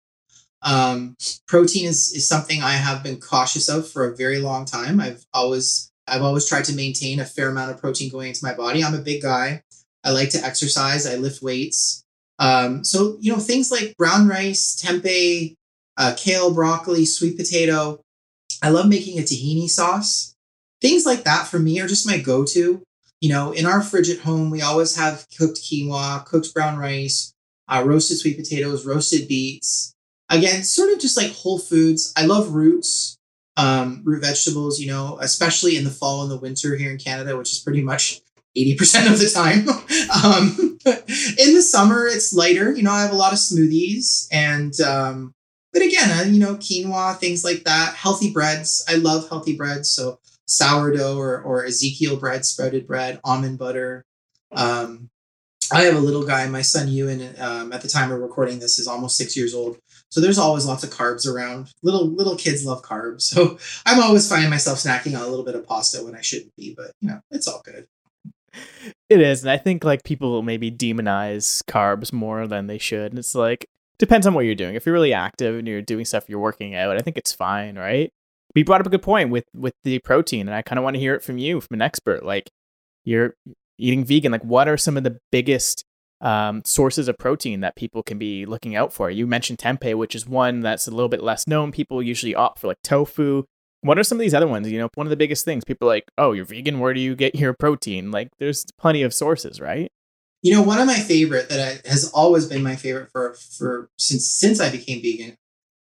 um, protein is, is something I have been cautious of for a very long time. I've always I've always tried to maintain a fair amount of protein going into my body. I'm a big guy. I like to exercise. I lift weights. Um, so you know things like brown rice, tempeh, uh, kale, broccoli, sweet potato. I love making a tahini sauce. Things like that for me are just my go-to. You know, in our fridge at home, we always have cooked quinoa, cooked brown rice, uh, roasted sweet potatoes, roasted beets again, sort of just like whole foods. I love roots, um, root vegetables, you know, especially in the fall and the winter here in Canada, which is pretty much 80% of the time. (laughs) um, (laughs) in the summer, it's lighter. You know, I have a lot of smoothies and, um, but again, uh, you know, quinoa, things like that. Healthy breads. I love healthy breads. So sourdough or, or Ezekiel bread, sprouted bread, almond butter. Um, I have a little guy, my son Ewan, um, at the time of recording this, is almost six years old. So there's always lots of carbs around. Little little kids love carbs. So (laughs) I'm always finding myself snacking on a little bit of pasta when I shouldn't be, but you know, it's all good. It is, and I think like people maybe demonize carbs more than they should. And it's like depends on what you're doing. If you're really active and you're doing stuff, you're working out, I think it's fine, right? But you brought up a good point with with the protein, and I kind of want to hear it from you, from an expert. Like you're eating vegan. Like, what are some of the biggest um, sources of protein that people can be looking out for. You mentioned tempeh, which is one that's a little bit less known. People usually opt for like tofu. What are some of these other ones? You know, one of the biggest things people like, oh, you're vegan. Where do you get your protein? Like, there's plenty of sources, right? You know, one of my favorite that I, has always been my favorite for for since since I became vegan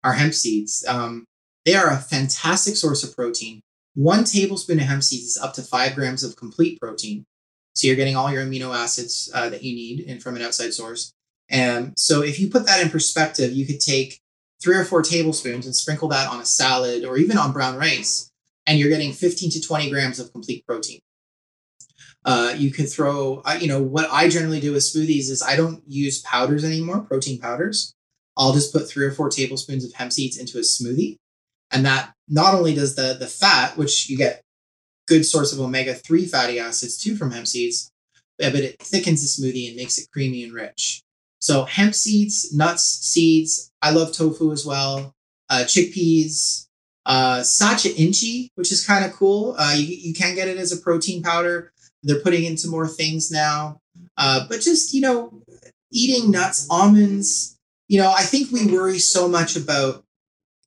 are hemp seeds. Um, they are a fantastic source of protein. One tablespoon of hemp seeds is up to five grams of complete protein. So you're getting all your amino acids uh, that you need in from an outside source. And so if you put that in perspective, you could take three or four tablespoons and sprinkle that on a salad or even on brown rice, and you're getting 15 to 20 grams of complete protein. Uh, you could throw, uh, you know, what I generally do with smoothies is I don't use powders anymore, protein powders. I'll just put three or four tablespoons of hemp seeds into a smoothie. And that not only does the the fat, which you get good source of omega 3 fatty acids too from hemp seeds, but it thickens the smoothie and makes it creamy and rich. So, hemp seeds, nuts, seeds. I love tofu as well. Uh, chickpeas, uh, sacha inchi, which is kind of cool. Uh, you, you can get it as a protein powder. They're putting into more things now. Uh, but just, you know, eating nuts, almonds, you know, I think we worry so much about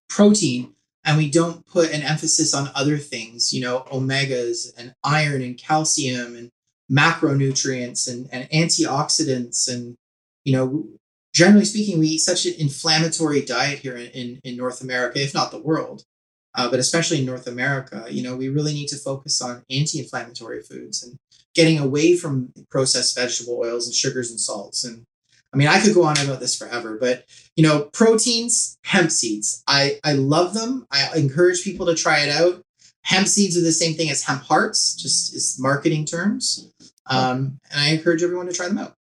protein and we don't put an emphasis on other things, you know, omegas and iron and calcium and macronutrients and, and antioxidants. And, you know, generally speaking, we eat such an inflammatory diet here in, in, in North America, if not the world. Uh, but especially in North America, you know, we really need to focus on anti-inflammatory foods and getting away from processed vegetable oils and sugars and salts and I mean, I could go on about this forever, but you know, proteins, hemp seeds. I I love them. I encourage people to try it out. Hemp seeds are the same thing as hemp hearts, just is marketing terms. Um, and I encourage everyone to try them out.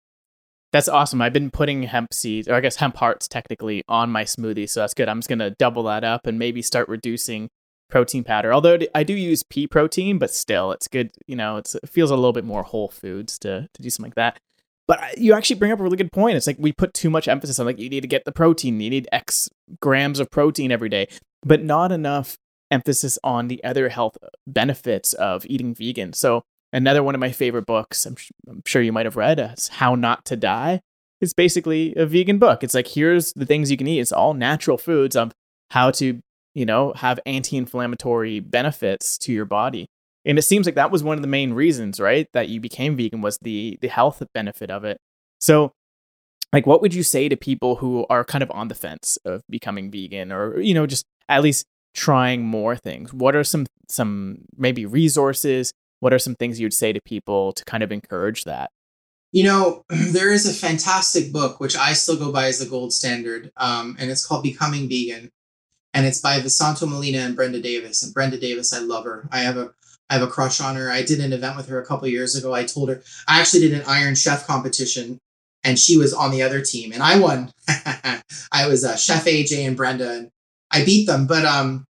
That's awesome. I've been putting hemp seeds, or I guess hemp hearts technically, on my smoothie, so that's good. I'm just gonna double that up and maybe start reducing protein powder. Although I do use pea protein, but still, it's good. You know, it feels a little bit more whole foods to to do something like that. But you actually bring up a really good point. It's like we put too much emphasis on like you need to get the protein, you need X grams of protein every day, but not enough emphasis on the other health uh, benefits of eating vegan. So another one of my favorite books, I'm, I'm sure you might have read, uh, is How Not to Die. It's basically a vegan book. It's like here's the things you can eat. It's all natural foods of how to you know, have anti-inflammatory benefits to your body. And it seems like that was one of the main reasons, right, that you became vegan was the the health benefit of it. So like what would you say to people who are kind of on the fence of becoming vegan or you know just at least trying more things? What are some some maybe resources? What are some things you'd say to people to kind of encourage that? You know (clears throat) there is a fantastic book which i still go by as the gold standard um, and it's called becoming vegan and it's by Vesanto Melina and brenda davis and brenda davis i love her. I have a I have a crush on her. I did an event with her a couple years ago. I told her I actually did an Iron Chef competition and she was on the other team, and I won. (laughs) I was uh, Chef AJ and Brenda, and I beat them. But um,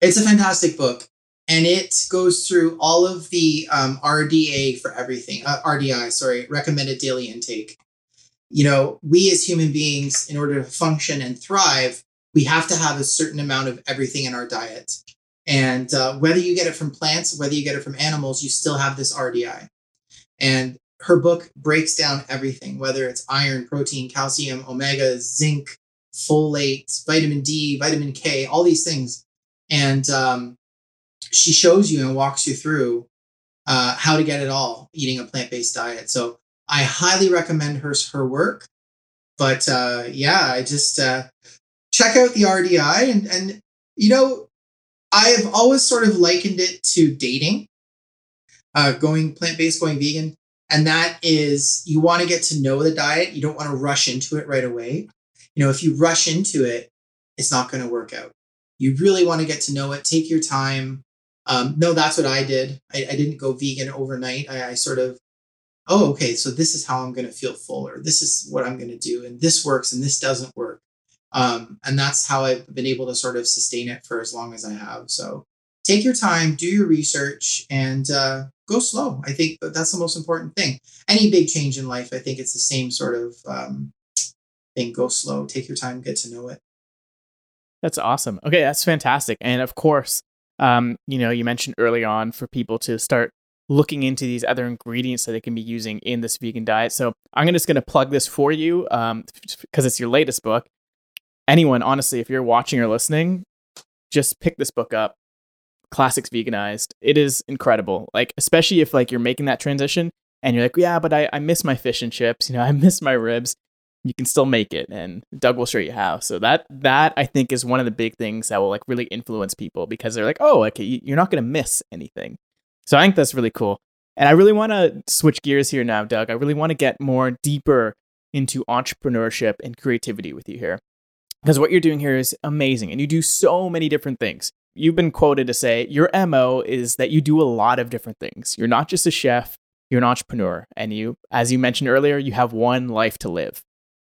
it's a fantastic book, and it goes through all of the um, RDA for everything. Uh, RDI, sorry, recommended daily intake. You know, we as human beings, in order to function and thrive, we have to have a certain amount of everything in our diet. And uh, whether you get it from plants, whether you get it from animals, you still have this RDI. And her book breaks down everything, whether it's iron, protein, calcium, omega, zinc, folate, vitamin D, vitamin K, all these things. And um, she shows you and walks you through uh, how to get it all eating a plant based diet. So I highly recommend her, her work. But uh, yeah, I just uh, check out the RDI. And, and, you know, I have always sort of likened it to dating, uh, going plant based, going vegan and that is you want to get to know the diet. You don't want to rush into it right away. You know, if you rush into it, it's not going to work out. You really want to get to know it. Take your time. Um, no, that's what I did. I, I didn't go vegan overnight. I, I sort of, oh, okay, so this is how I'm going to feel fuller. this is what I'm going to do, and this works and this doesn't work. Um, and that's how I've been able to sort of sustain it for as long as I have. So take your time, do your research, and uh, go slow. I think that's the most important thing. Any big change in life, I think it's the same sort of um, thing. Go slow, take your time, get to know it. That's awesome. Okay, that's fantastic. And of course, um, you know, you mentioned early on for people to start looking into these other ingredients that they can be using in this vegan diet. So I'm just going to plug this for you because um, it's your latest book. Anyone, honestly, if you're watching or listening, just pick this book up classics veganized. It is incredible. Like especially if like you're making that transition and you're like, yeah, but I, I miss my fish and chips, you know, (laughs) I miss my ribs. You can still make it and Doug will show you how. So that that I think is one of the big things that will like really influence people because they're like, oh, okay, you're not gonna miss anything. So I think that's really cool. And I really want to switch gears here now, Doug. I really want to get more deeper into entrepreneurship and creativity with you here. Because what you're doing here is amazing and you do so many different things you've been quoted to say your MO is that you do a lot of different things. You're not just a chef, you're an entrepreneur. And you, as you mentioned earlier, you have one life to live.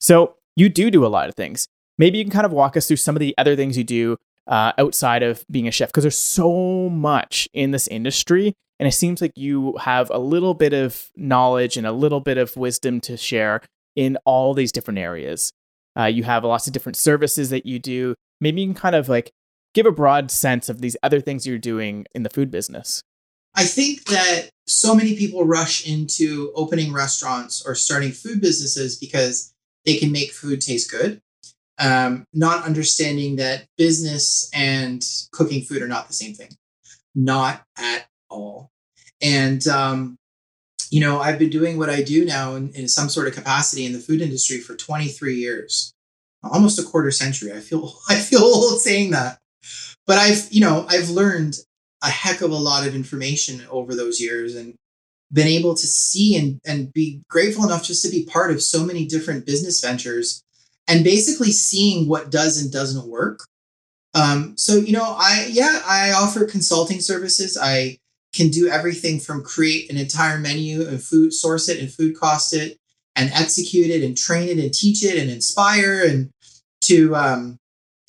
So you do do a lot of things. Maybe you can kind of walk us through some of the other things you do uh, outside of being a chef, because there's so much in this industry. And it seems like you have a little bit of knowledge and a little bit of wisdom to share in all these different areas. Uh, you have lots of different services that you do. Maybe you can kind of like give a broad sense of these other things you're doing in the food business. I think that so many people rush into opening restaurants or starting food businesses because they can make food taste good, um, not understanding that business and cooking food are not the same thing, not at all. And um, you know, I've been doing what I do now in, in some sort of capacity in the food industry for 23 years, almost a quarter century. I feel (laughs) I feel old saying that, but I've, you know, I've learned a heck of a lot of information over those years and been able to see and, and be grateful enough just to be part of so many different business ventures and basically seeing what does and doesn't work. Um, so, you know, I, yeah, I offer consulting services. I can do everything from create an entire menu and food, source it and food cost it and execute it and train it and teach it and inspire and to um,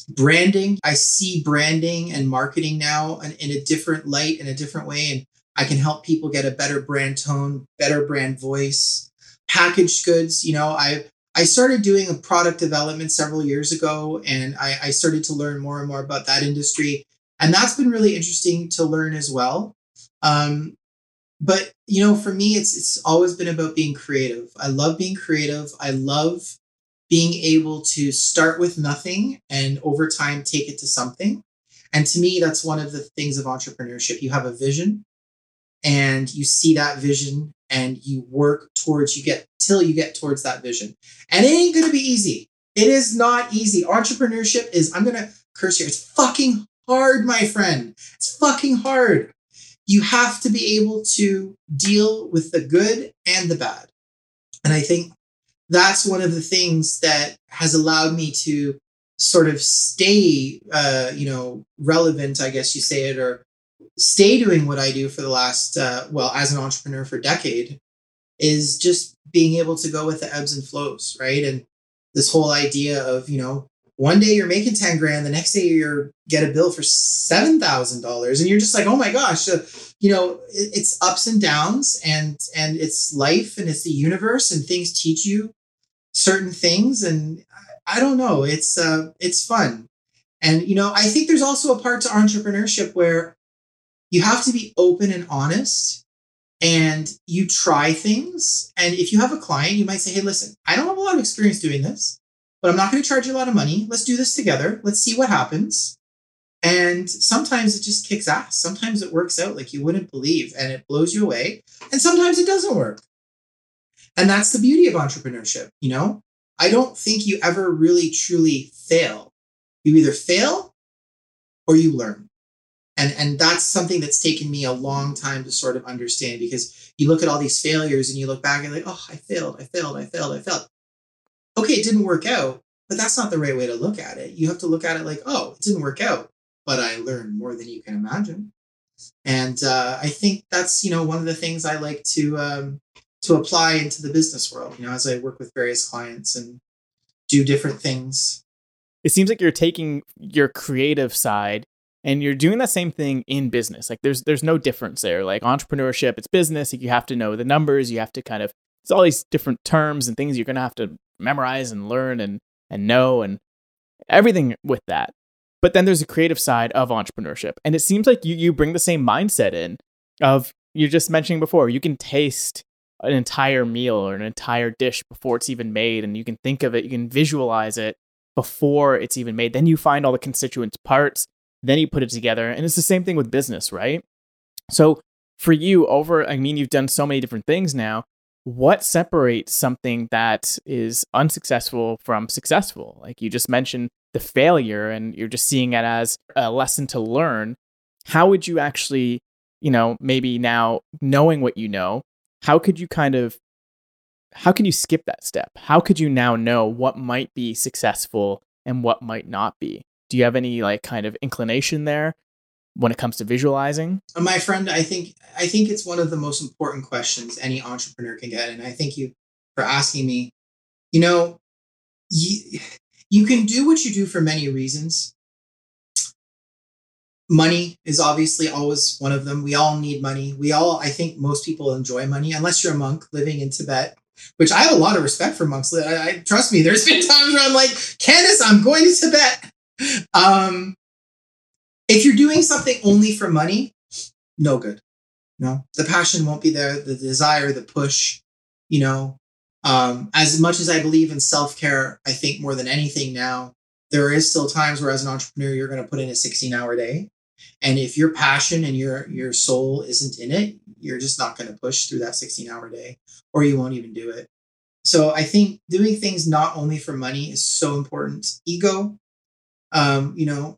branding. I see branding and marketing now in, in a different light in a different way and i can help people get a better brand tone better brand voice packaged goods you know i i started doing a product development several years ago and i, I started to learn more and more about that industry and that's been really interesting to learn as well um, but you know for me it's it's always been about being creative i love being creative i love being able to start with nothing and over time take it to something. And to me, that's one of the things of entrepreneurship. You have a vision and you see that vision and you work towards you get till you get towards that vision. And it ain't gonna be easy. It is not easy. Entrepreneurship is, I'm gonna curse here, it's fucking hard, my friend. It's fucking hard. You have to be able to deal with the good and the bad. And I think that's one of the things that has allowed me to sort of stay, uh, you know, relevant, I guess you say it, or stay doing what I do for the last, uh, well, as an entrepreneur for a decade, is just being able to go with the ebbs and flows, right? And this whole idea of, you know, one day you're making 10 grand, the next day you're get a bill for $7,000 and you're just like, oh my gosh, you know, it, it's ups and downs and, and it's life and it's the universe and things teach you certain things. And I, I don't know, it's, uh, it's fun. And, you know, I think there's also a part to entrepreneurship where you have to be open and honest and you try things. And if you have a client, you might say, Hey, listen, I don't have a lot of experience doing this, but I'm not going to charge you a lot of money. Let's do this together. Let's see what happens. And sometimes it just kicks ass. Sometimes it works out like you wouldn't believe and it blows you away. And sometimes it doesn't work. And that's the beauty of entrepreneurship. You know, I don't think you ever really truly fail. You either fail or you learn and and that's something that's taken me a long time to sort of understand because you look at all these failures and you look back and like oh i failed i failed i failed i failed okay it didn't work out but that's not the right way to look at it. You have to look at it like oh it didn't work out but i learned more than you can imagine. And uh, i think that's you know one of the things i like to um, to apply into the business world you know as i work with various clients and do different things. It seems like you're taking your creative side and you're doing that same thing in business. Like there's there's no difference there. Like entrepreneurship it's business. Like you have to know the numbers. You have to kind of it's all these different terms and things you're going to have to memorize and learn and and know and everything with that but then there's a creative side of entrepreneurship and it seems like you you bring the same mindset in of you're just mentioning before you can taste an entire meal or an entire dish before it's even made and you can think of it you can visualize it before it's even made then you find all the constituent parts then you put it together. And it's the same thing with business, right? So for you, over, I mean, you've done so many different things now. What separates something that is unsuccessful from successful? Like you just mentioned the failure and you're just seeing it as a lesson to learn. How would you actually, you know, maybe now knowing what you know, how could you kind of how can you skip that step? How could you now know what might be successful and what might not be? do you have any like kind of inclination there when it comes to visualizing? My friend i think i think it's one of the most important questions any entrepreneur can get. And i thank you for asking me. You know you, you can do what you do for many reasons. Money is obviously always one of them. We all need money. We all i think most people enjoy money unless you're a monk living in tibet which i have a lot of respect for monks. I, I trust me there's been times where i'm like candace i'm going to tibet. Um, if you're doing something only for money, no good. No, the passion won't be there, the desire, the push, you know. Um, as much as I believe in self care, I think more than anything now, there is still times where as an entrepreneur, you're going to put in a 16 hour day. And if your passion and your your soul isn't in it, you're just not going to push through that 16 hour day or you won't even do it. So I think doing things not only for money is so important. Ego um, you know,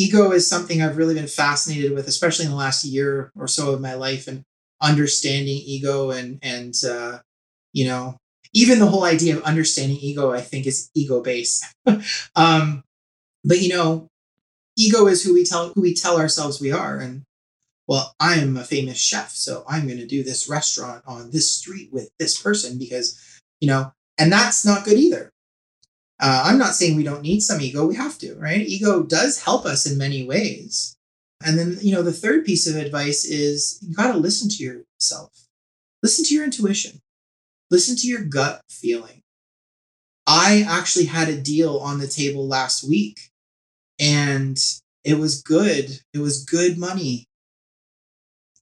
ego is something I've really been fascinated with, especially in the last year or so of my life, and understanding ego and and uh, you know, even the whole idea of understanding ego, I think, is ego based. (laughs) um, but you know, ego is who we tell who we tell ourselves we are, and well, I'm a famous chef, so I'm going to do this restaurant on this street with this person because you know, and that's not good either. Uh, I'm not saying we don't need some ego. We have to, right? Ego does help us in many ways. And then, you know, the third piece of advice is you got to listen to yourself. Listen to your intuition. Listen to your gut feeling. I actually had a deal on the table last week and it was good. It was good money.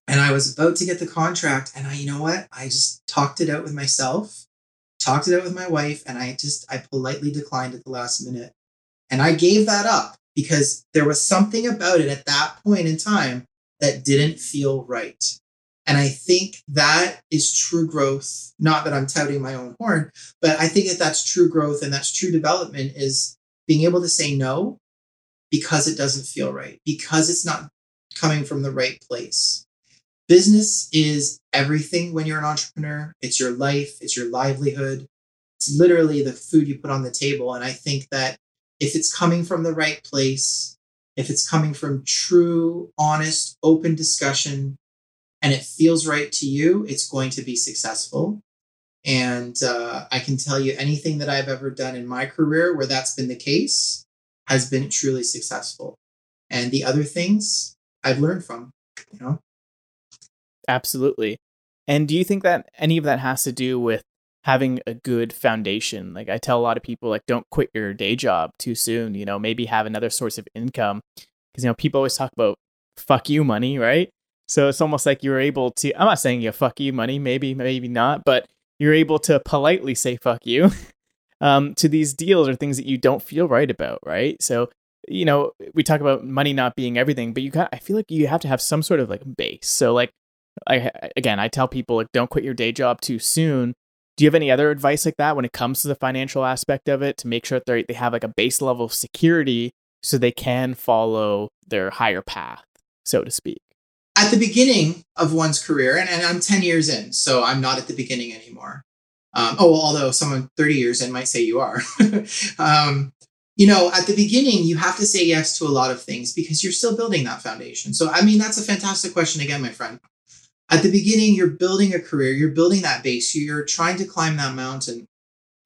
And I was about to get the contract and I you know what? I just talked it out with myself talked it out with my wife, and I just I politely declined at the last minute. And I gave that up because there was something about it at that point in time that didn't feel right. And I think that is true growth. Not that I'm touting my own horn, but I think that that's true growth and that's true development is being able to say no because it doesn't feel right, because it's not coming from the right place. Business is everything when you're an entrepreneur. It's your life, it's your livelihood. It's literally the food you put on the table. And I think that if it's coming from the right place, if it's coming from true, honest, open discussion, and it feels right to you, it's going to be successful. And uh, I can tell you anything that I've ever done in my career where that's been the case has been truly successful. And the other things I've learned from, you know? Absolutely. And do you think that any of that has to do with having a good foundation? Like I tell a lot of people like don't quit your day job too soon, you know, maybe have another source of income because you know people always talk about fuck you money, right? So it's almost like you're able to I'm not saying you fuck you money, maybe maybe not, but you're able to politely say fuck you (laughs) um, to these deals or things that you don't feel right about, right? So you know, we talk about money not being everything, but you got I feel like you have to have some sort of like base. So like I again, I tell people like don't quit your day job too soon. Do you have any other advice like that when it comes to the financial aspect of it to make sure they they have like a base level of security so they can follow their higher path, so to speak? At the beginning of one's career, and, and I'm 10 years in, so I'm not at the beginning anymore. Um, oh, although someone 30 years in might say you are. (laughs) um, you know, at the beginning, you have to say yes to a lot of things because you're still building that foundation. So, I mean, that's a fantastic question again, my friend. At the beginning, you're building a career, you're building that base, you're trying to climb that mountain.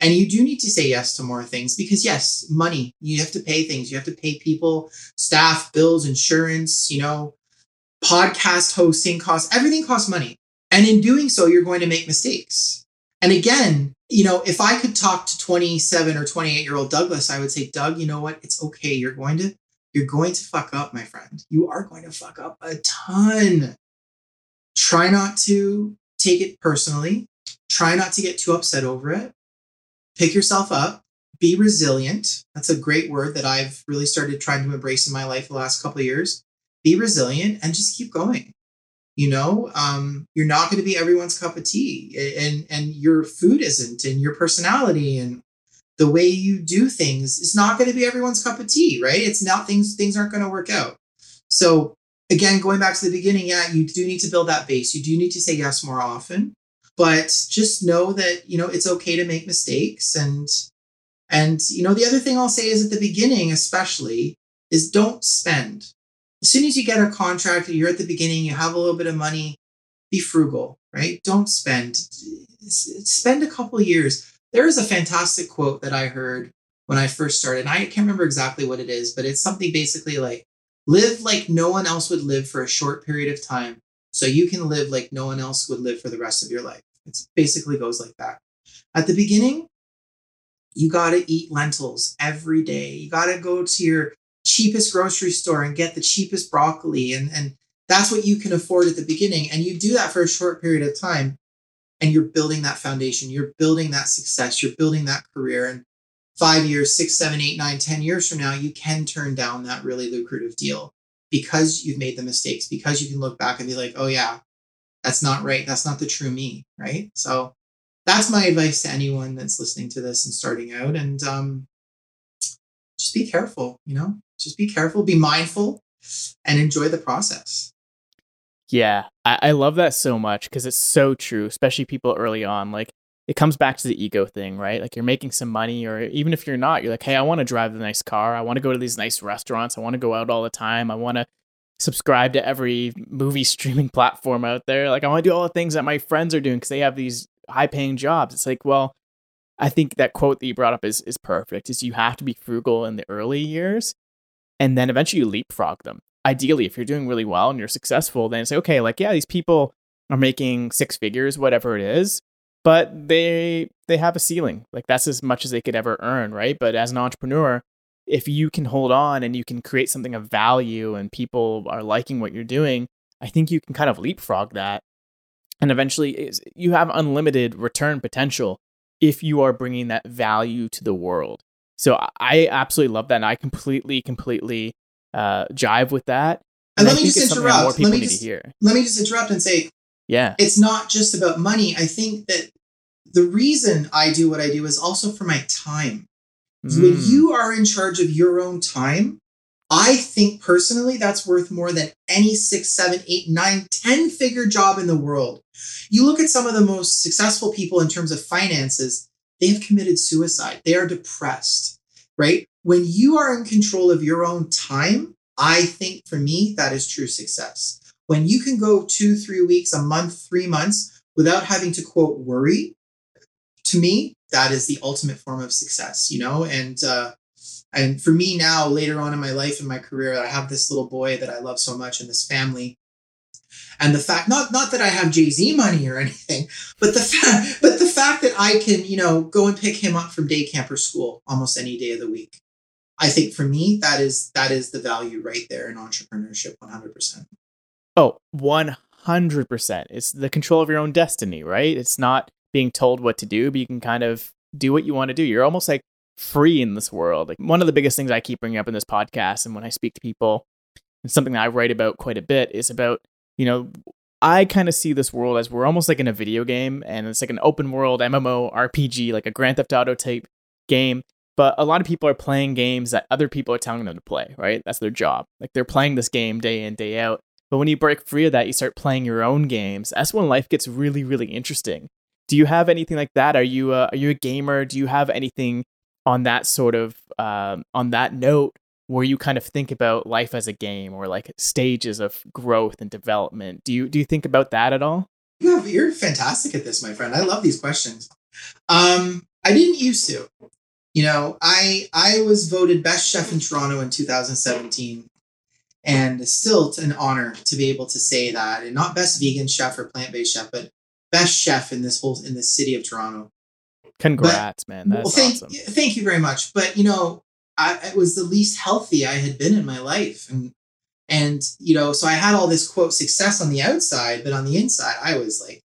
And you do need to say yes to more things because, yes, money, you have to pay things, you have to pay people, staff, bills, insurance, you know, podcast hosting costs, everything costs money. And in doing so, you're going to make mistakes. And again, you know, if I could talk to 27 or 28 year old Douglas, I would say, Doug, you know what? It's okay. You're going to, you're going to fuck up, my friend. You are going to fuck up a ton. Try not to take it personally. Try not to get too upset over it. Pick yourself up. Be resilient. That's a great word that I've really started trying to embrace in my life the last couple of years. Be resilient and just keep going you know um, you're not going to be everyone's cup of tea and and your food isn't and your personality and the way you do things is not going to be everyone's cup of tea right it's not things things aren't going to work out so again going back to the beginning yeah you do need to build that base you do need to say yes more often but just know that you know it's okay to make mistakes and and you know the other thing i'll say is at the beginning especially is don't spend as soon as you get a contract, you're at the beginning, you have a little bit of money, be frugal, right? Don't spend. Spend a couple years. There is a fantastic quote that I heard when I first started. And I can't remember exactly what it is, but it's something basically like live like no one else would live for a short period of time so you can live like no one else would live for the rest of your life. It basically goes like that. At the beginning, you got to eat lentils every day. You got to go to your cheapest grocery store and get the cheapest broccoli and and that's what you can afford at the beginning and you do that for a short period of time and you're building that foundation you're building that success you're building that career and five years six seven eight nine ten years from now you can turn down that really lucrative deal because you've made the mistakes because you can look back and be like oh yeah that's not right that's not the true me right so that's my advice to anyone that's listening to this and starting out and um, just be careful you know just be careful, be mindful, and enjoy the process. Yeah, I, I love that so much because it's so true, especially people early on. Like, it comes back to the ego thing, right? Like, you're making some money, or even if you're not, you're like, hey, I want to drive the nice car. I want to go to these nice restaurants. I want to go out all the time. I want to subscribe to every movie (laughs) streaming platform out there. Like, I want to do all the things that my friends are doing because they have these high paying jobs. It's like, well, I think that quote that you brought up is is perfect. Is you have to be frugal in the early years and then eventually you leapfrog them. Ideally, if you're doing really well and you're successful, then say, okay, like yeah, these people are making six figures, whatever it is, but they they have a ceiling. Like that's as much as they could ever earn, right? But as an entrepreneur, if you can hold on and you can create something of value and people are liking what you're doing, I think you can kind of leapfrog that. And eventually you have unlimited return potential if you are bringing that value to the world. So I absolutely love that. And I completely, completely uh, jive with that. And, and let me just interrupt. Let me just, let me just interrupt and say, yeah, it's not just about money. I think that the reason I do what I do is also for my time. Mm. When you are in charge of your own time, I think personally that's worth more than any six, seven, eight, nine, ten figure job in the world. You look at some of the most successful people in terms of finances, they have committed suicide. They are depressed, right? When you are in control of your own time, I think for me, that is true success. When you can go two, three weeks, a month, three months without having to quote worry, to me, that is the ultimate form of success, you know? And, uh, and for me now, later on in my life and my career, I have this little boy that I love so much and this family and the fact not not that I have Jay Z money or (laughs) anything, but the fact but the fact that I can you know go and pick him up from day camp or school almost any day of the week. I think for me that is that is the value right there in entrepreneurship, one hundred percent. Oh, one hundred percent. It's the control of your own destiny, right? It's not being told what to do, but you can kind of do what you want to do. You're almost like free in this world. Like one of the biggest things I keep bringing up in this podcast and when I speak to people, and something that I write about quite a bit is about you know, I kind of see this world as we're almost like in a video game and it's like an open world MMO RPG, like a Grand Theft Auto type game. But a lot of people are playing games that other people are telling them to play, right? That's their job. Like they're playing this game day in, day out. But when you break free of that, you start playing your own games. That's when life gets really, really interesting. Do you have anything like that? Are you a, are you a gamer? Do you have anything on that sort of um, on that note where you kind of think about life as a game or like stages of growth and development. Do you do you think about that at all? Yeah, you're fantastic at this, my friend. I love these questions. Um, I didn't used to. You know, I I was voted best chef in Toronto in 2017, and still an honor to be able to say that, and not best vegan chef or plant based chef, but best chef in this whole in the city of Toronto. Congrats, but, man! That's well, thank, awesome. Thank you very much. But you know, I, it was the least healthy I had been in my life. And, and, you know, so I had all this quote success on the outside, but on the inside, I was like,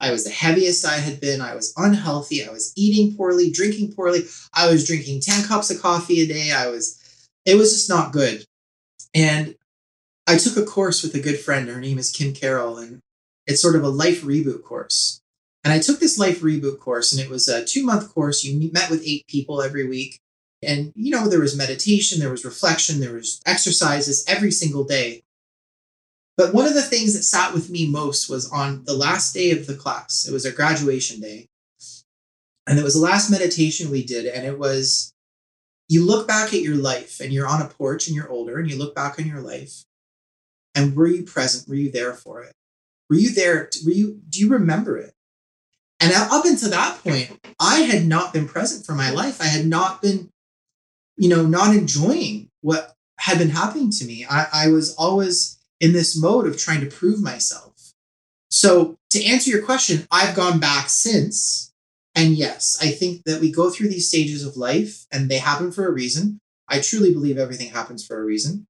I was the heaviest I had been. I was unhealthy. I was eating poorly, drinking poorly. I was drinking 10 cups of coffee a day. I was, it was just not good. And I took a course with a good friend. Her name is Kim Carroll, and it's sort of a life reboot course. And I took this life reboot course, and it was a two month course. You met with eight people every week. And, you know, there was meditation, there was reflection, there was exercises every single day. But one of the things that sat with me most was on the last day of the class. It was a graduation day. And it was the last meditation we did. And it was you look back at your life and you're on a porch and you're older and you look back on your life. And were you present? Were you there for it? Were you there? Were you, do you remember it? And up until that point, I had not been present for my life. I had not been you know, not enjoying what had been happening to me. I, I was always in this mode of trying to prove myself. So, to answer your question, I've gone back since. And yes, I think that we go through these stages of life and they happen for a reason. I truly believe everything happens for a reason.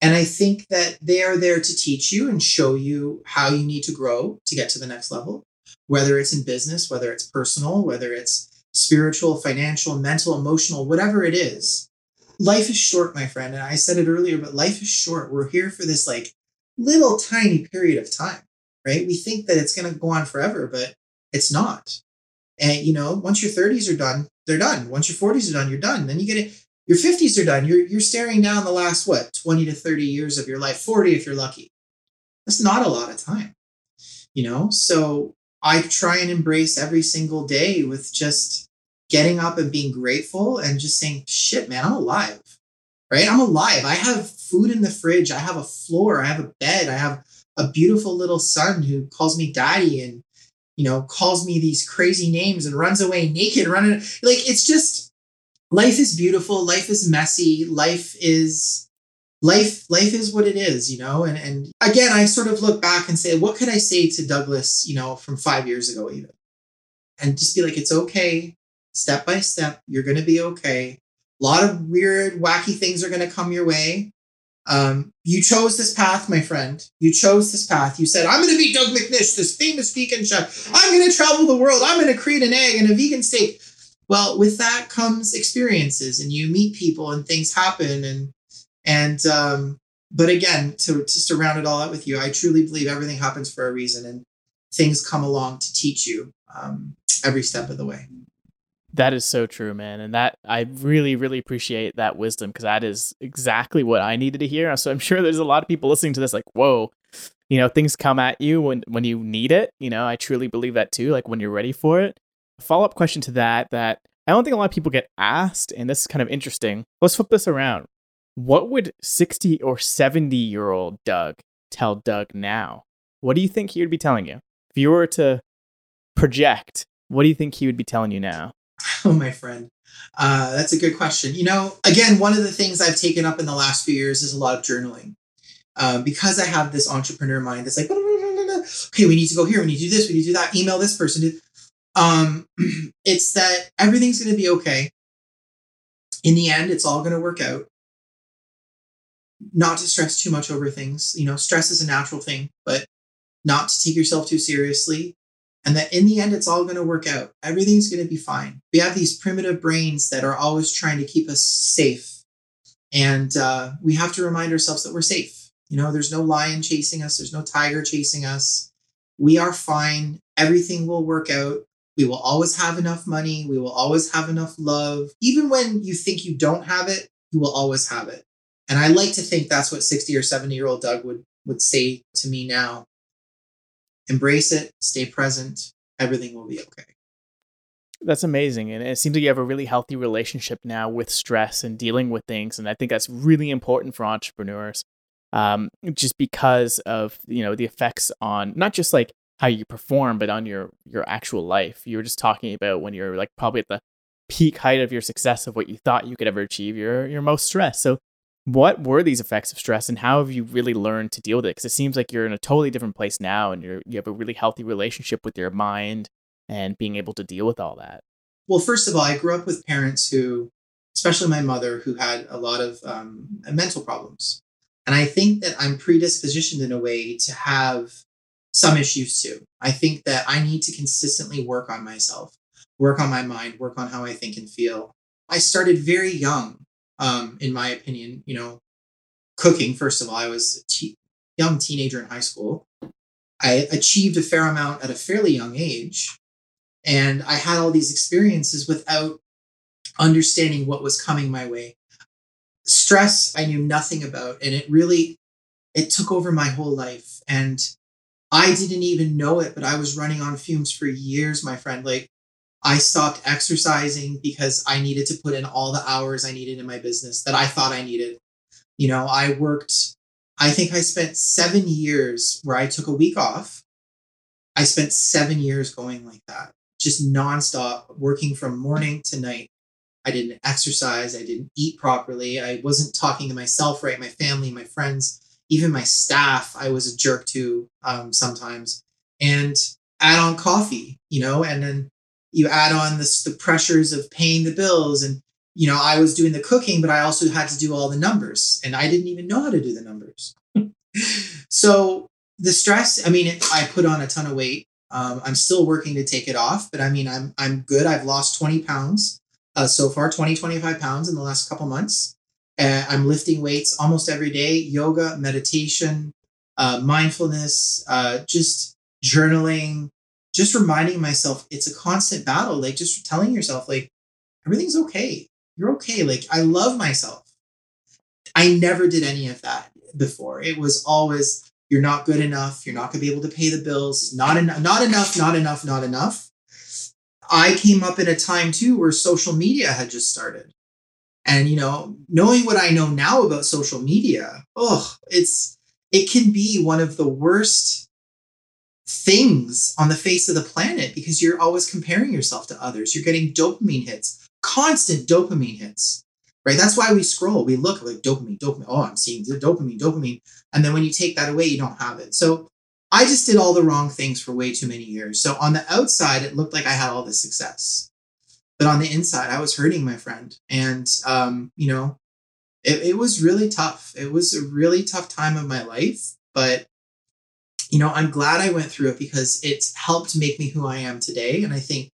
And I think that they are there to teach you and show you how you need to grow to get to the next level, whether it's in business, whether it's personal, whether it's spiritual, financial, mental, emotional, whatever it is. Life is short, my friend. And I said it earlier, but life is short. We're here for this like little tiny period of time, right? We think that it's going to go on forever, but it's not. And you know, once your 30s are done, they're done. Once your 40s are done, you're done. Then you get it. Your 50s are done. You're you're staring down the last what 20 to 30 years of your life, 40 if you're lucky. That's not a lot of time. You know, so I try and embrace every single day with just getting up and being grateful and just saying, shit, man, I'm alive. Right? I'm alive. I have food in the fridge. I have a floor. I have a bed. I have a beautiful little son who calls me daddy and, you know, calls me these crazy names and runs away naked, running. Like, it's just, life is beautiful. Life is messy. Life is life life is what it is you know and and again i sort of look back and say what could i say to douglas you know from five years ago even and just be like it's okay step by step you're going to be okay a lot of weird wacky things are going to come your way Um, you chose this path, my friend. You chose this path. You said, I'm going to be Doug McNish, this famous vegan chef. I'm going to travel the world. I'm going to create an egg and a vegan steak. Well, with that comes experiences and you meet people and things happen. And, and, um, but again, to just to round it all out with you, I truly believe everything happens for a reason and things come along to teach you um, every step of the way. That is so true, man. And that I really, really appreciate that wisdom because that is exactly what I needed to hear. So I'm sure there's a lot of people listening to this like, whoa, you know, things come at you when when you need it. You know, I truly believe that too, like when you're ready for it. A follow-up question to that that I don't think a lot of people get asked, and this is kind of interesting. Let's flip this around. What would 60 or 70 year old Doug tell Doug now? What do you think he would be telling you? If you were to project, what do you think he would be telling you now? (laughs) Oh, my friend. Uh, that's a good question. You know, again, one of the things I've taken up in the last few years is a lot of journaling. Um, because I have this entrepreneur mind that's like, okay, we need to go here, we need to do this, we need to do that, email this person. Um, (clears throat) it's that everything's going to be okay. In the end, it's all going to work out. Not to stress too much over things. You know, stress is a natural thing, but not to take yourself too seriously. And that in the end it's all going to work out. Everything's going to be fine. We have these primitive brains that are always trying to keep us safe. And uh, we have to remind ourselves that we're safe. You know there's no lion chasing us. There's no tiger chasing us. We are fine. Everything will work out we will always have enough money we will always have enough love even when you think you don't have it you will always have it and i like to think that's what 60 or 70 year old doug would would say to me now embrace it, stay present, everything will be okay. That's amazing. And it seems like you have a really healthy relationship now with stress and dealing with things. And I think that's really important for entrepreneurs. Um, just because of, you know, the effects on not just like how you perform, but on your your actual life. You were just talking about when you're like probably at the peak height of your success of what you thought you could ever achieve, you're you're most stressed. So what were these effects of stress and how have you really learned to deal with it because it seems like you're in a totally different place now and you're you have a really healthy relationship with your mind and being able to deal with all that well first of all i grew up with parents who especially my mother who had a lot of um, mental problems and i think that i'm predispositioned in a way to have some issues too i think that i need to consistently work on myself work on my mind work on how i think and feel i started very young um, in my opinion. You know, cooking, first of all, I was a te- young teenager in high school. I achieved a fair amount at a fairly young age. And I had all these experiences without understanding what was coming my way. Stress, I knew nothing about. And it really, it took over my whole life. And I didn't even know it, but I was running on fumes for years, my friend. Like I stopped exercising because I needed to put in all the hours I needed in my business that I thought I needed. You know, I worked, I think I spent seven years where I took a week off. I spent seven years going like that, just nonstop, working from morning to night. I didn't exercise. I didn't eat properly. I wasn't talking to myself right, my family, my friends, even my staff. I was a jerk to um, sometimes. And add on coffee, you know, and then you add on this, the pressures of paying the bills and you know i was doing the cooking but i also had to do all the numbers and i didn't even know how to do the numbers (laughs) so the stress i mean it, i put on a ton of weight um, i'm still working to take it off but i mean i'm i'm good i've lost 20 pounds uh, so far 20 25 pounds in the last couple months uh, i'm lifting weights almost every day yoga meditation uh, mindfulness uh, just journaling just reminding myself it's a constant battle. Like just telling yourself, like, everything's okay. You're okay. Like, I love myself. I never did any of that before. It was always, you're not good enough. You're not going to be able to pay the bills. Not enough, not enough, not enough, not enough. I came up in a time too where social media had just started. And, you know, knowing what I know now about social media, oh, it's, it can be one of the worst things on the face of the planet because you're always comparing yourself to others. You're getting dopamine hits, constant dopamine hits, right? That's why we scroll. We look like dopamine, dopamine. Oh, I'm seeing dopamine, dopamine. And then when you take that away, you don't have it. So I just did all the wrong things for way too many years. So on the outside, it looked like I had all this success. But on the inside, I was hurting my friend. And, um, you know, it, it was really tough. It was a really tough time of my life, but you know, I'm glad I went through it because it's helped make me who I am today. And I think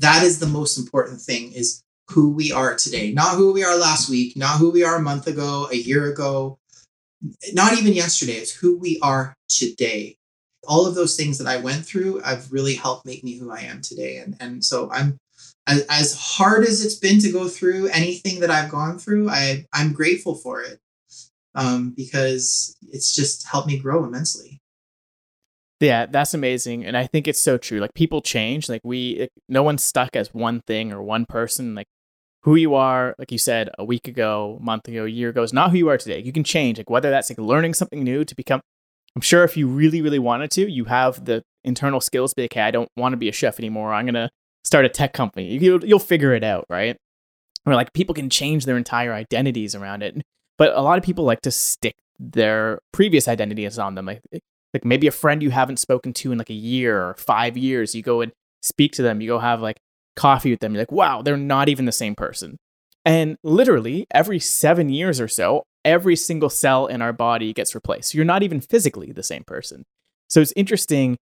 that is the most important thing is who we are today, not who we are last week, not who we are a month ago, a year ago, not even yesterday. It's who we are today. All of those things that I went through have really helped make me who I am today. And, and so I'm as, as hard as it's been to go through anything that I've gone through, I, I'm grateful for it um, because it's just helped me grow immensely. Yeah, that's amazing. And I think it's so true. Like people change. Like we, no one's stuck as one thing or one person. Like who you are, like you said, a week ago, a month ago, a year ago is not who you are today. You can change. Like whether that's like learning something new to become, I'm sure if you really, really wanted to, you have the internal skills to be hey, I don't want to be a chef anymore. I'm going to start a tech company. You'll, you'll figure it out, right? Or like people can change their entire identities around it. But a lot of people like to stick their previous identities on them. Like like maybe a friend you haven't spoken to in like a year or five years you go and speak to them you go have like coffee with them you're like wow they're not even the same person and literally every seven years or so every single cell in our body gets replaced so you're not even physically the same person so it's interesting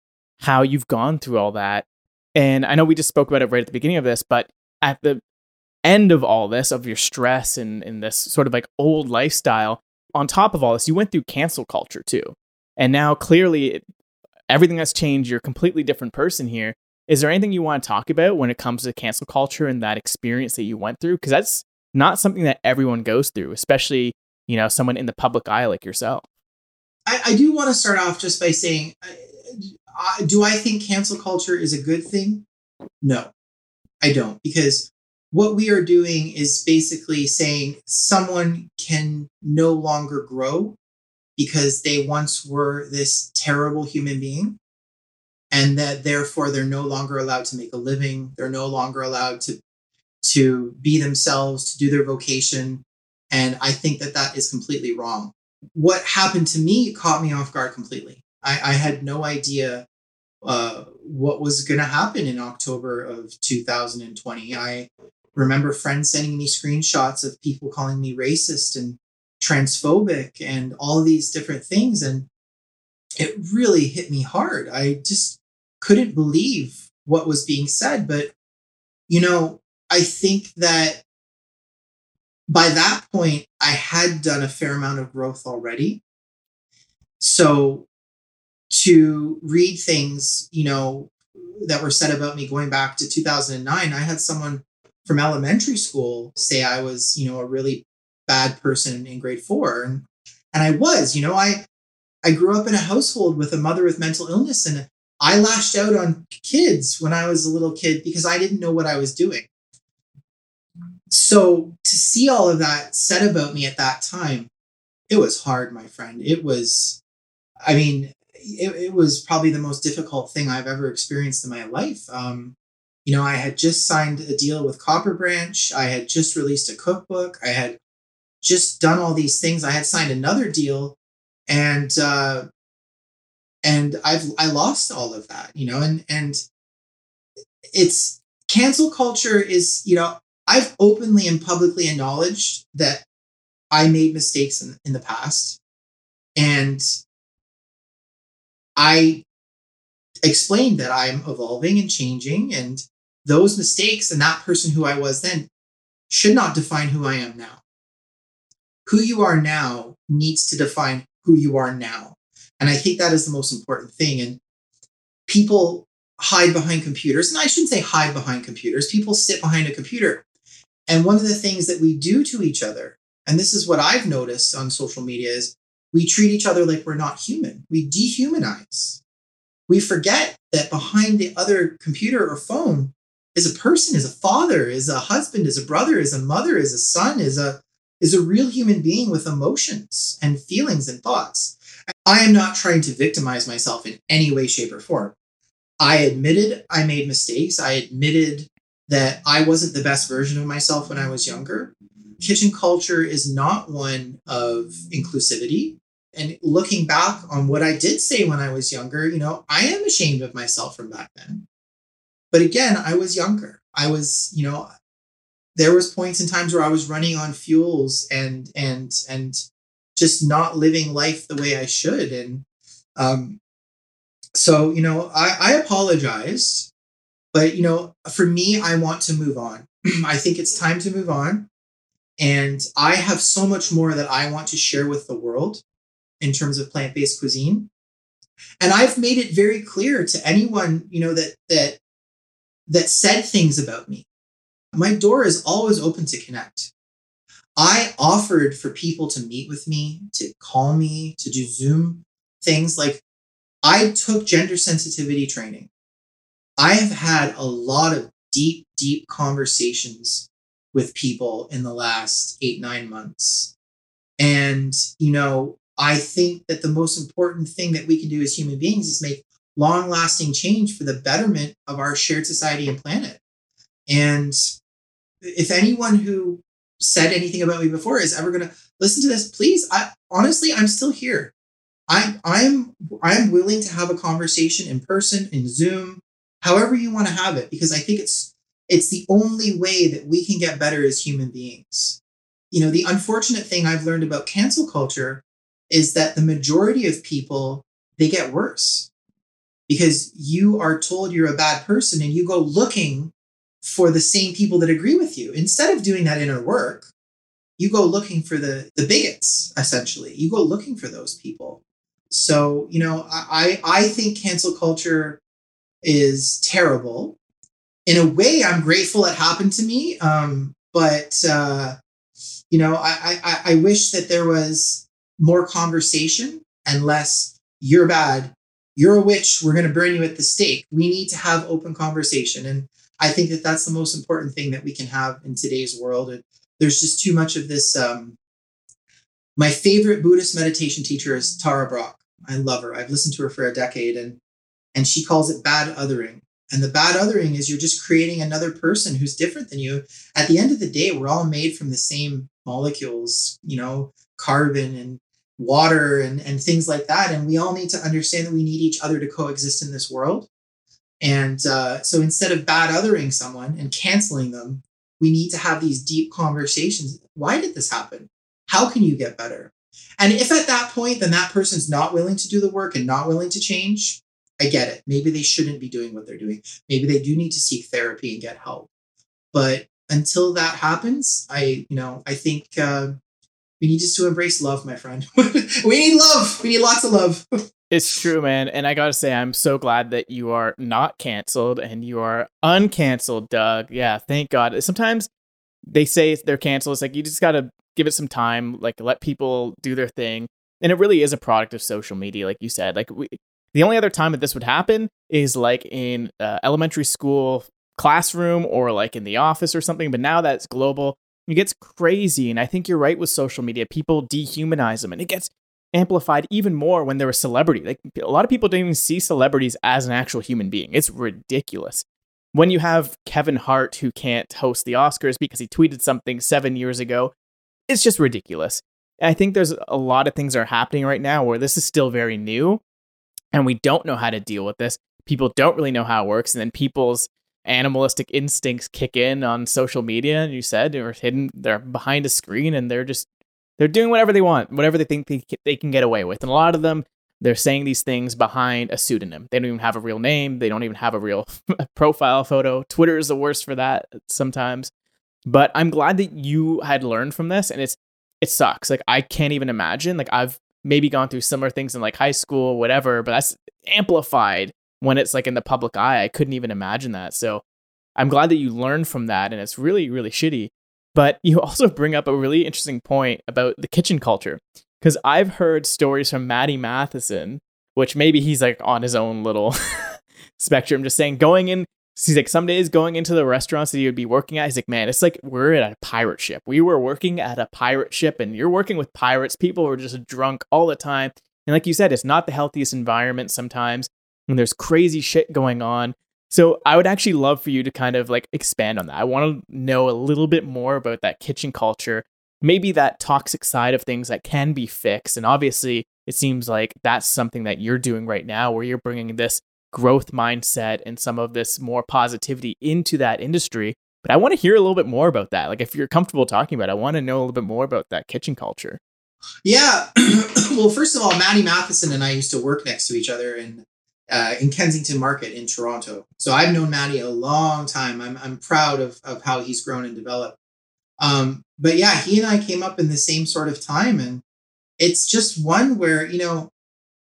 how you've gone through all that and i know we just spoke about it right at the beginning of this but at the end of all this of your stress and, and this sort of like old lifestyle on top of all this you went through cancel culture too and now clearly everything has changed. You're a completely different person here. Is there anything you want to talk about when it comes to cancel culture and that experience that you went through? Because that's not something that everyone goes through, especially, you know, someone in the public eye like yourself. I, I do want to start off just by saying, uh, do I think cancel culture is a good thing? No, I don't. Because what we are doing is basically saying someone can no longer grow because they once were this terrible human being and that therefore they're no longer allowed to make a living they're no longer allowed to to be themselves to do their vocation and i think that that is completely wrong what happened to me caught me off guard completely i, I had no idea uh, what was going to happen in october of 2020 i remember friends sending me screenshots of people calling me racist and transphobic and all these different things. And it really hit me hard. I just couldn't believe what was being said. But, you know, I think that by that point, I had done a fair amount of growth already. So to read things, you know, that were said about me going back to 2009, I had someone from elementary school say I was, you know, a really bad person in grade four. And and I was, you know, I I grew up in a household with a mother with mental illness and I lashed out on kids when I was a little kid because I didn't know what I was doing. So to see all of that said about me at that time, it was hard, my friend. It was, I mean, it, it was probably the most difficult thing I've ever experienced in my life. Um, you know, I had just signed a deal with Copper Branch. I had just released a cookbook. I had just done all these things. I had signed another deal, and uh, and I've I lost all of that, you know, and and it's cancel culture is you know I've openly and publicly acknowledged that I made mistakes in, in the past, and I explained that I'm evolving and changing, and those mistakes and that person who I was then should not define who I am now who you are now needs to define who you are now. And I think that is the most important thing. And people hide behind computers. And I shouldn't say hide behind computers, people sit behind a computer. And one of the things that we do to each other, and this is what I've noticed on social media, is we treat each other like we're not human. We dehumanize. We forget that behind the other computer or phone is a person, is a father, is a husband, is a brother, is a mother, is a son, is a is a real human being with emotions and feelings and thoughts. I am not trying to victimize myself in any way, shape, or form. I admitted I made mistakes. I admitted that I wasn't the best version of myself when I was younger. Kitchen culture is not one of inclusivity. And looking back on what I did say when I was younger, you know, I am ashamed of myself from back then. But again, I was younger. I was, you know, there was points in times where I was running on fuels and and and just not living life the way I should. And um, so, you know, I, I apologize, but you know, for me, I want to move on. (clears throat) I think it's time to move on. And I have so much more that I want to share with the world in terms of plant-based cuisine. And I've made it very clear to anyone, you know, that that that said things about me. My door is always open to connect. I offered for people to meet with me, to call me, to do Zoom things. Like I took gender sensitivity training. I have had a lot of deep, deep conversations with people in the last eight, nine months. And, you know, I think that the most important thing that we can do as human beings is make long lasting change for the betterment of our shared society and planet. And if anyone who said anything about me before is ever going to listen to this, please, I honestly, I'm still here. I'm I'm I'm willing to have a conversation in person, in Zoom, however you want to have it, because I think it's it's the only way that we can get better as human beings. You know, the unfortunate thing I've learned about cancel culture is that the majority of people they get worse. Because you are told you're a bad person and you go looking for the same people that agree with you. Instead of doing that inner work you go looking for the the bigots essentially. You go looking for those people. So you know i i think cancel culture is terrible. In a way i'm grateful it happened to me um but uh you know i i i wish that there was more conversation and less you're bad. You're a witch. We're going to burn you at the stake. We need to have open conversation. And i think that that's the most important thing that we can have in today's world. And there's just too much of this um, my favorite buddhist meditation teacher is tara brach i love her. I've listened to her for a decade and and she calls it bad othering. And the bad othering is you're just creating another person who's different than you. At the end of the day we're all made from the same molecules you know carbon and water and, and things like that. And we all need to understand that we need each other to coexist in this world. And uh, so instead of bad othering someone and canceling them, we need to have these deep conversations. Why did this happen? How can you get better? And if at that point, then that person's not willing to do the work and not willing to change, I get it. Maybe they shouldn't be doing what they're doing. Maybe they do need to seek therapy and get help. But until that happens, I, you know, I think uh, we need just to embrace love, my friend. (laughs) we need love. We need lots of love. (laughs) It's true, man. And I got to say, I'm so glad that you are not canceled and you are uncanceled, Doug. Yeah, thank God. Sometimes they say they're canceled. It's like you just got to give it some time, like let people do their thing. And it really is a product of social media, like you said. Like we, the only other time that this would happen is like in uh, elementary school classroom or like in the office or something. But now that's global, it gets crazy. And I think you're right with social media. People dehumanize them and it gets amplified even more when they're a celebrity. Like a lot of people don't even see celebrities as an actual human being. It's ridiculous. When you have Kevin Hart who can't host the Oscars because he tweeted something seven years ago, it's just ridiculous. And I think there's a lot of things that are happening right now where this is still very new and we don't know how to deal with this. People don't really know how it works. And then people's animalistic instincts kick in on social media and you said they're hidden they're behind a screen and they're just they're doing whatever they want whatever they think they, they can get away with. And a lot of them they're saying these things behind a pseudonym. They don't even have a real name they don't even have a real (laughs) profile photo. Twitter is the worst for that sometimes. But i'm glad that you had learned from this and it's it sucks. Like i can't even imagine like i've maybe gone through similar things in like high school whatever but that's amplified when it's like in the public eye. I couldn't even imagine that. So I'm glad that you learned from that and it's really, really shitty. But (laughs) you also bring up a really interesting point about the kitchen culture. Because I've heard stories from Matty Matheson, which maybe he's like on his own little (laughs) spectrum, just saying going in. He's like, some days going into the restaurants that he would be working at, he's like, man, it's like we're at a pirate ship. We were working at a pirate ship and you're working with pirates. People are just drunk all the time. And like you said, it's not the healthiest environment sometimes and there's crazy shit going on. So I would actually love for you to kind of like expand on that. I want to know a little bit more about that kitchen culture, maybe that toxic side of things that can be fixed. And obviously, it seems like that's something that you're doing right now where you're bringing this growth mindset and some of this more positivity into that industry. But I want to hear a little bit more about that. Like, if you're comfortable talking about it, I want to know a little bit more about that kitchen culture. Yeah. (clears throat) well, first of all, Matty Matheson and I used to work next to each other in uh, in Kensington Market in Toronto. So I've known Matty a long time. I'm I'm proud of of how he's grown and developed. Um, but yeah, he and I came up in the same sort of time, and it's just one where you know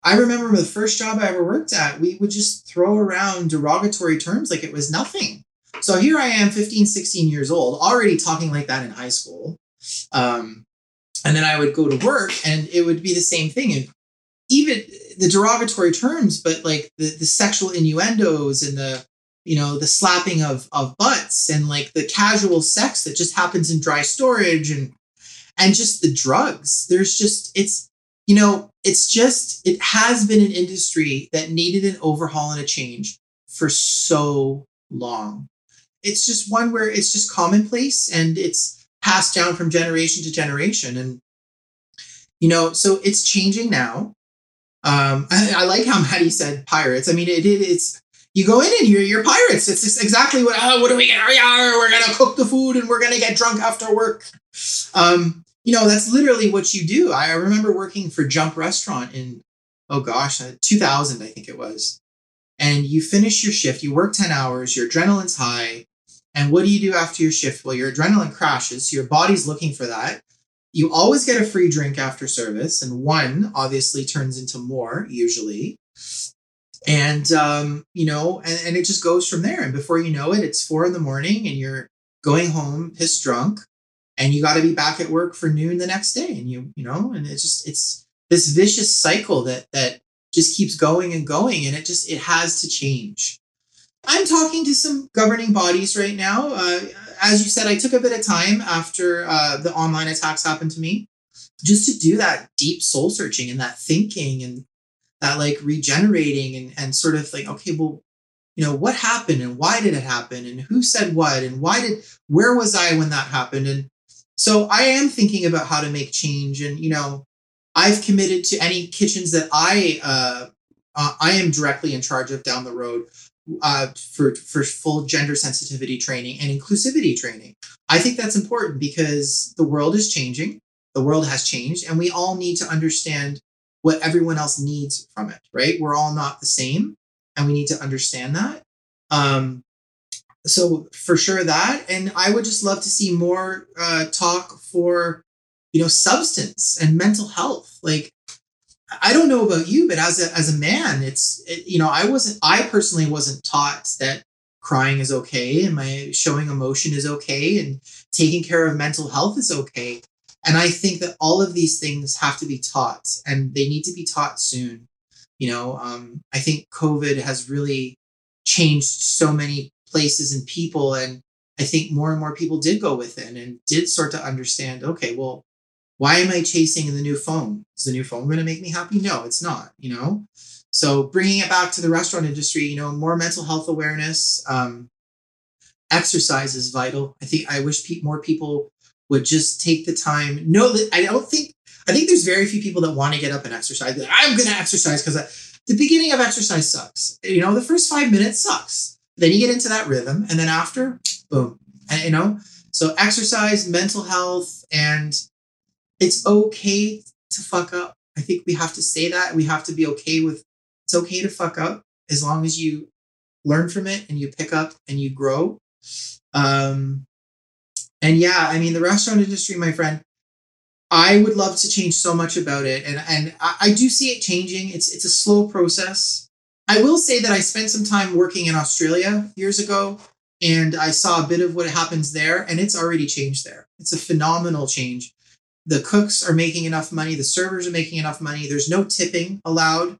I remember the first job I ever worked at, we would just throw around derogatory terms like it was nothing. So here I am, 15, 16 years old, already talking like that in high school. Um, and then I would go to work and it would be the same thing. And even the derogatory terms, but like the, the sexual innuendos and the, you know, the slapping of, of butts and like the casual sex that just happens in dry storage and, and just the drugs. There's just, it's, you know, it's just, it has been an industry that needed an overhaul and a change for so long. It's just one where it's just commonplace and it's passed down from generation to generation. And, you know, so it's changing now. Um, I, (laughs) I like how Matty said pirates. I mean, it, it it's, you go in and you're, you're pirates. It's just exactly what, oh, what do we get? Oh, we're to cook the food and we're to get drunk after work. Um, you know, that's literally what you do. I remember working for Jump Restaurant in, oh gosh, uh, 2000, I think it was. And you finish your shift, you work 10 hours, your adrenaline's high. And what do you do after your shift? Well, your adrenaline crashes, so your body's looking for that. You always get a free drink after service, and one obviously turns into more, usually. And, um, you know, and, and it just goes from there. And before you know it, it's four in the morning and you're going home pissed drunk and you got to be back at work for noon the next day and you you know and it's just it's this vicious cycle that that just keeps going and going and it just it has to change i'm talking to some governing bodies right now uh, as you said i took a bit of time after uh, the online attacks happened to me just to do that deep soul searching and that thinking and that like regenerating and and sort of like okay well you know what happened and why did it happen and who said what and why did where was i when that happened? And so I am thinking about how to make change, and you know, I've committed to any kitchens that I uh, uh, I am directly in charge of down the road uh, for for full gender sensitivity training and inclusivity training. I think that's important because the world is changing. The world has changed, and we all need to understand what everyone else needs from it. Right? We're all not the same, and we need to understand that. Um, so for sure that and i would just love to see more uh, talk for you know substance and mental health like i don't know about you but as a as a man it's it, you know i wasn't i personally wasn't taught that crying is okay and my showing emotion is okay and taking care of mental health is okay and i think that all of these things have to be taught and they need to be taught soon you know um, i think covid has really changed so many places and people. And I think more and more people did go within and did start to understand okay, well, why am I chasing the new phone? Is the new phone going to make me happy? No, it's not, you know? So bringing it back to the restaurant industry, you know, more mental health awareness, um, exercise is vital. I think I wish pe- more people would just take the time. No, I don't think I think there's very few people that want to get up and exercise. I'm going to exercise because the beginning of exercise sucks. You know, the first five minutes sucks. Then you get into that rhythm, and then after, boom, and, you know. So exercise, mental health, and it's okay to fuck up. I think we have to say that. We have to be okay with it's okay to fuck up as long as you learn from it and you pick up and you grow. Um, and yeah, I mean the restaurant industry, my friend. I would love to change so much about it, and and I, I do see it changing. It's it's a slow process. I will say that I spent some time working in Australia years ago and I saw a bit of what happens there and it's already changed there. It's a phenomenal change. The cooks are making enough money, the servers are making enough money. There's no tipping allowed.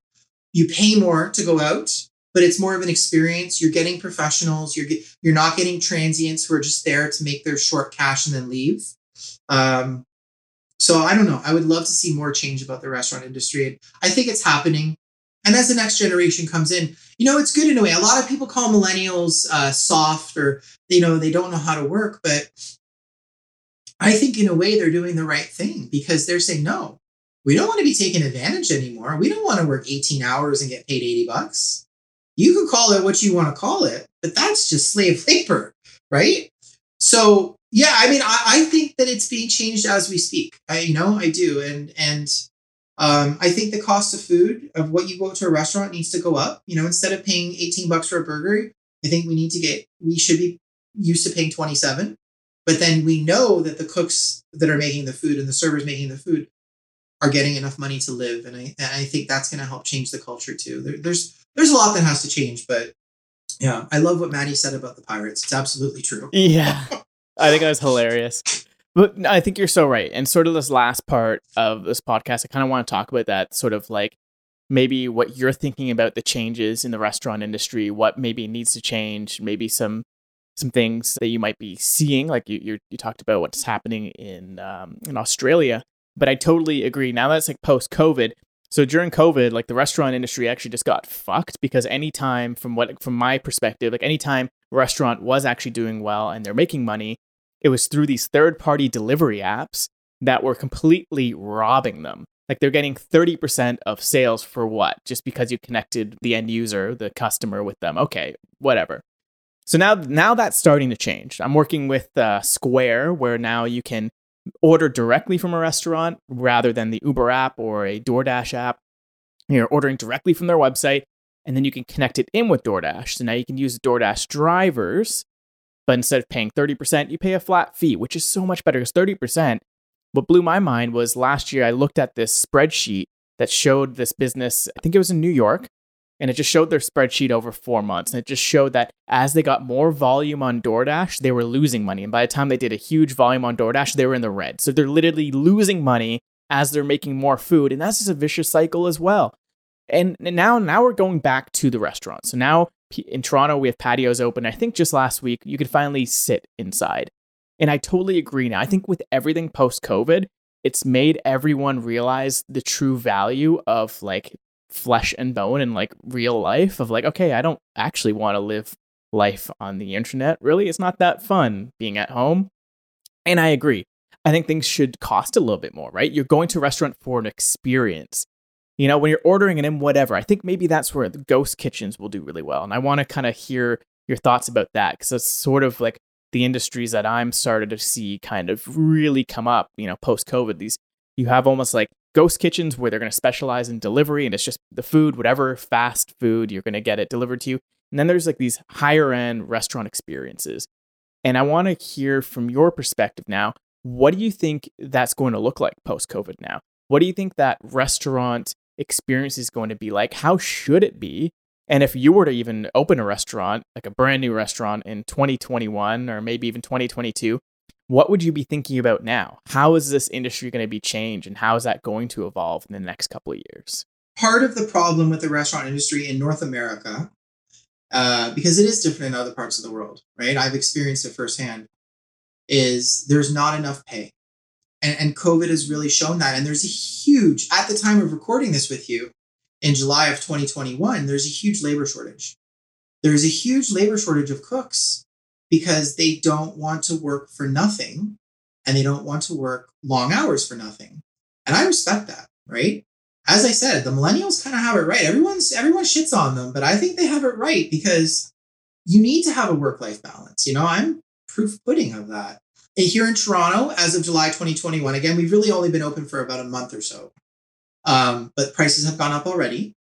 You pay more to go out, but it's more of an experience. You're getting professionals. You're get, you're not getting transients who are just there to make their short cash and then leave. Um, so I don't know. I would love to see more change about the restaurant industry. I think it's happening. And as the next generation comes in, you know, it's good in a way. A lot of people call millennials uh, soft or, you know, they don't know how to work. But I think in a way they're doing the right thing because they're saying, no, we don't want to be taken advantage anymore. We don't want to work 18 hours and get paid 80 bucks. You can call it what you want to call it, but that's just slave (laughs) labor, right? so yeah, I mean, I, I think that it's being changed as we speak. I, you know, I do, and and um, I think the cost of food of what you go to a restaurant needs to go up. You know, instead of paying eighteen bucks for a burger, I think we need to get we should be used to paying twenty seven. But then we know that the cooks that are making the food and the servers making the food are getting enough money to live, and I and I think that's going to help change the culture too. There, there's there's a lot that has to change, but yeah, I love what Matty said about the pirates. It's absolutely true. (laughs) Yeah. I think that was hilarious. But I think you're so right. And sort of this last part of this podcast, I kind of want to talk about that sort of like maybe what you're thinking about the changes in the restaurant industry, what maybe needs to change, maybe some some things that you might be seeing, like you you, talked about what's happening in um, in Australia. But I totally agree. Now that's like post COVID. So during COVID, like the restaurant industry actually just got fucked because anytime from what from my perspective, like anytime restaurant was actually doing well and they're making money, it was through these third party delivery apps that were completely robbing them. Like they're getting 30% of sales for what? Just because you connected the end user, the customer with them. Okay, whatever. So now now that's starting to change. I'm working with uh, Square where now you can order directly from a restaurant rather than the Uber app or a DoorDash app. You're ordering directly from their website and then you can connect it in with DoorDash. So now you can use DoorDash drivers but instead of paying 30%, you pay a flat fee, which is so much better because 30%. What blew my mind was last year I looked at this spreadsheet that showed this business, I think it was in New York, and it just showed their spreadsheet over four months. And it just showed that as they got more volume on DoorDash, they were losing money. And by the time they did a huge volume on DoorDash, they were in the red. So they're literally losing money as they're making more food. And that's just a vicious cycle as well. And now, now we're going back to the restaurant. So now in Toronto, we have patios open. I think just last week, you could finally sit inside. And I totally agree now. I think with everything post COVID, it's made everyone realize the true value of like flesh and bone and like real life of like, okay, I don't actually want to live life on the internet. Really, it's not that fun being at home. And I agree. I think things should cost a little bit more, right? You're going to a restaurant for an experience you know, when you're ordering it in whatever, I think maybe that's where the ghost kitchens will do really well. And I want to kind of hear your thoughts about that because it's sort of like the industries that I'm started to see kind of really come up, you know, post COVID. These you have almost like ghost kitchens where they're going to specialize in delivery and it's just the food, whatever fast food, you're going to get it delivered to you. And then there's like these higher end restaurant experiences. And I want to hear from your perspective now, what do you think that's going to look like post COVID now? What do you think that restaurant experience is going to be like? How should it be? And if you were to even open a restaurant, like a brand new restaurant in 2021 or maybe even 2022, what would you be thinking about now? How is this industry going to be changed and how is that going to evolve in the next couple of years? Part of the problem with the restaurant industry in North America, uh, because it is different in other parts of the world, right? I've experienced it firsthand, is there's not enough pay. And, and COVID has really shown that. And there's a huge, at the time of recording this with you in July of 2021, there's a huge labor shortage. There's a huge labor shortage of cooks because they don't want to work for nothing and they don't want to work long hours for nothing. And I respect that, right? As I said, the millennials kind of have it right. Everyone's everyone shits on them, but I think they have it right because you need to have a work-life balance. You know, I'm proof pudding of that here in Toronto as of July 2021. Again, we've really only been open for about a month or so, um, but prices have gone up already.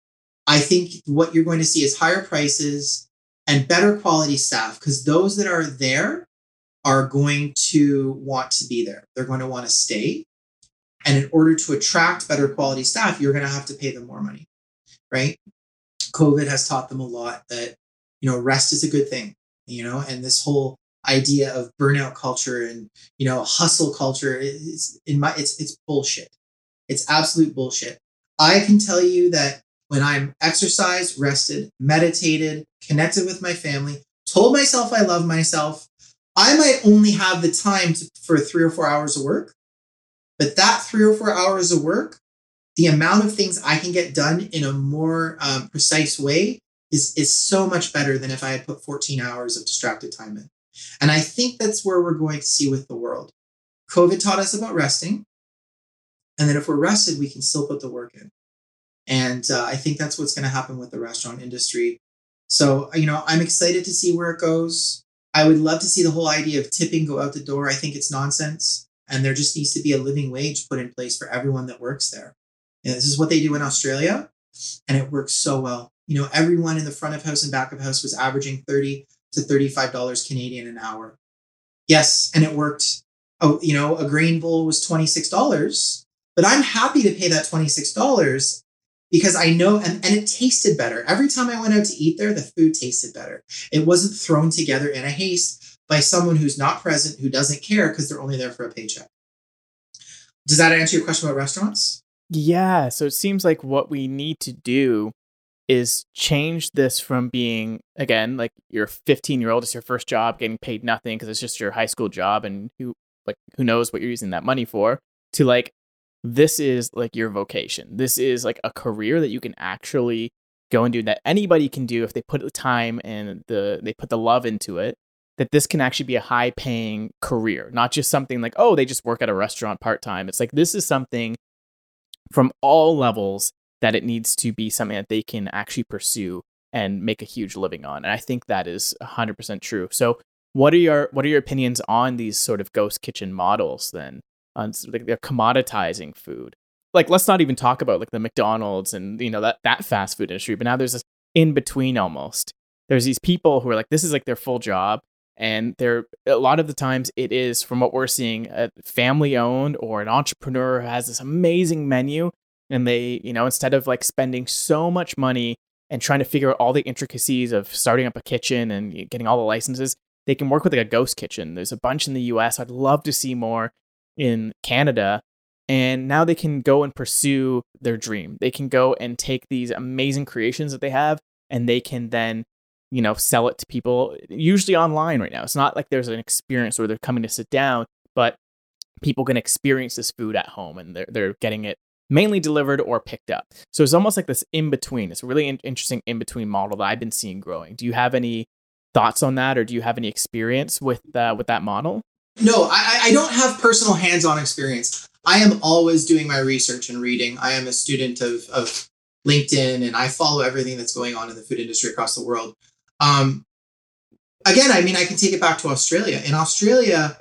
I think what you're going to see is higher prices and better quality staff because those that are there are going to want to be there. They're going to want to stay. And in order to attract better quality staff, you're going to have to pay them more money, right? COVID has taught them a lot that, you know, rest is a good thing, you know, and this whole idea of burnout culture and you know hustle culture is in my it's it's bullshit it's absolute bullshit i can tell you that when i'm exercised rested meditated connected with my family told myself i love myself i might only have the time to, for three or four hours of work but that three or four hours of work the amount of things i can get done in a more um, precise way is is so much better than if i had put 14 hours of distracted time in and I think that's where we're going to see with the world. COVID taught us about resting. And then if we're rested, we can still put the work in. And uh, I think that's what's going to happen with the restaurant industry. So, you know, I'm excited to see where it goes. I would love to see the whole idea of tipping go out the door. I think it's nonsense. And there just needs to be a living wage put in place for everyone that works there. And this is what they do in Australia, and it works so well. You know, everyone in the front of house and back of house was averaging 30 to $35 Canadian an hour. Yes, and it worked. Oh, you know, a grain bowl was $26, but I'm happy to pay that $26 because I know, and, and it tasted better. Every time I went out to eat there, the food tasted better. It wasn't thrown together in a haste by someone who's not present, who doesn't care because they're only there for a paycheck. Does that answer your question about restaurants? Yeah. So it seems like what we need to do is change this from being again like your 15 year old it's your first job getting paid nothing because it's just your high school job and who like who knows what you're using that money for to like this is like your vocation this is like a career that you can actually go and do that anybody can do if they put the time and the they put the love into it that this can actually be a high paying career not just something like oh they just work at a restaurant part time it's like this is something from all levels that it needs to be something that they can actually pursue and make a huge living on. And I think that is 100% true. So, what are your what are your opinions on these sort of ghost kitchen models then? On like they're commoditizing food. Like let's not even talk about like the McDonald's and you know that that fast food industry, but now there's this in between almost. There's these people who are like this is like their full job and they're a lot of the times it is from what we're seeing a family owned or an entrepreneur who has this amazing menu and they you know instead of like spending so much money and trying to figure out all the intricacies of starting up a kitchen and getting all the licenses they can work with like a ghost kitchen there's a bunch in the us i'd love to see more in canada and now they can go and pursue their dream they can go and take these amazing creations that they have and they can then you know sell it to people usually online right now it's not like there's an experience where they're coming to sit down but people can experience this food at home and they're, they're getting it mainly delivered or picked up. So it's almost like this in between. It's a really in- interesting in between model that I've been seeing growing. Do you have any thoughts on that, or do you have any experience with uh, with that model? No, I, I don't have personal hands on experience. I am always doing my research and reading. I am a student of, of LinkedIn and I follow everything that's going on in the food industry across the world. Um, again, I mean, I can take it back to Australia. In Australia,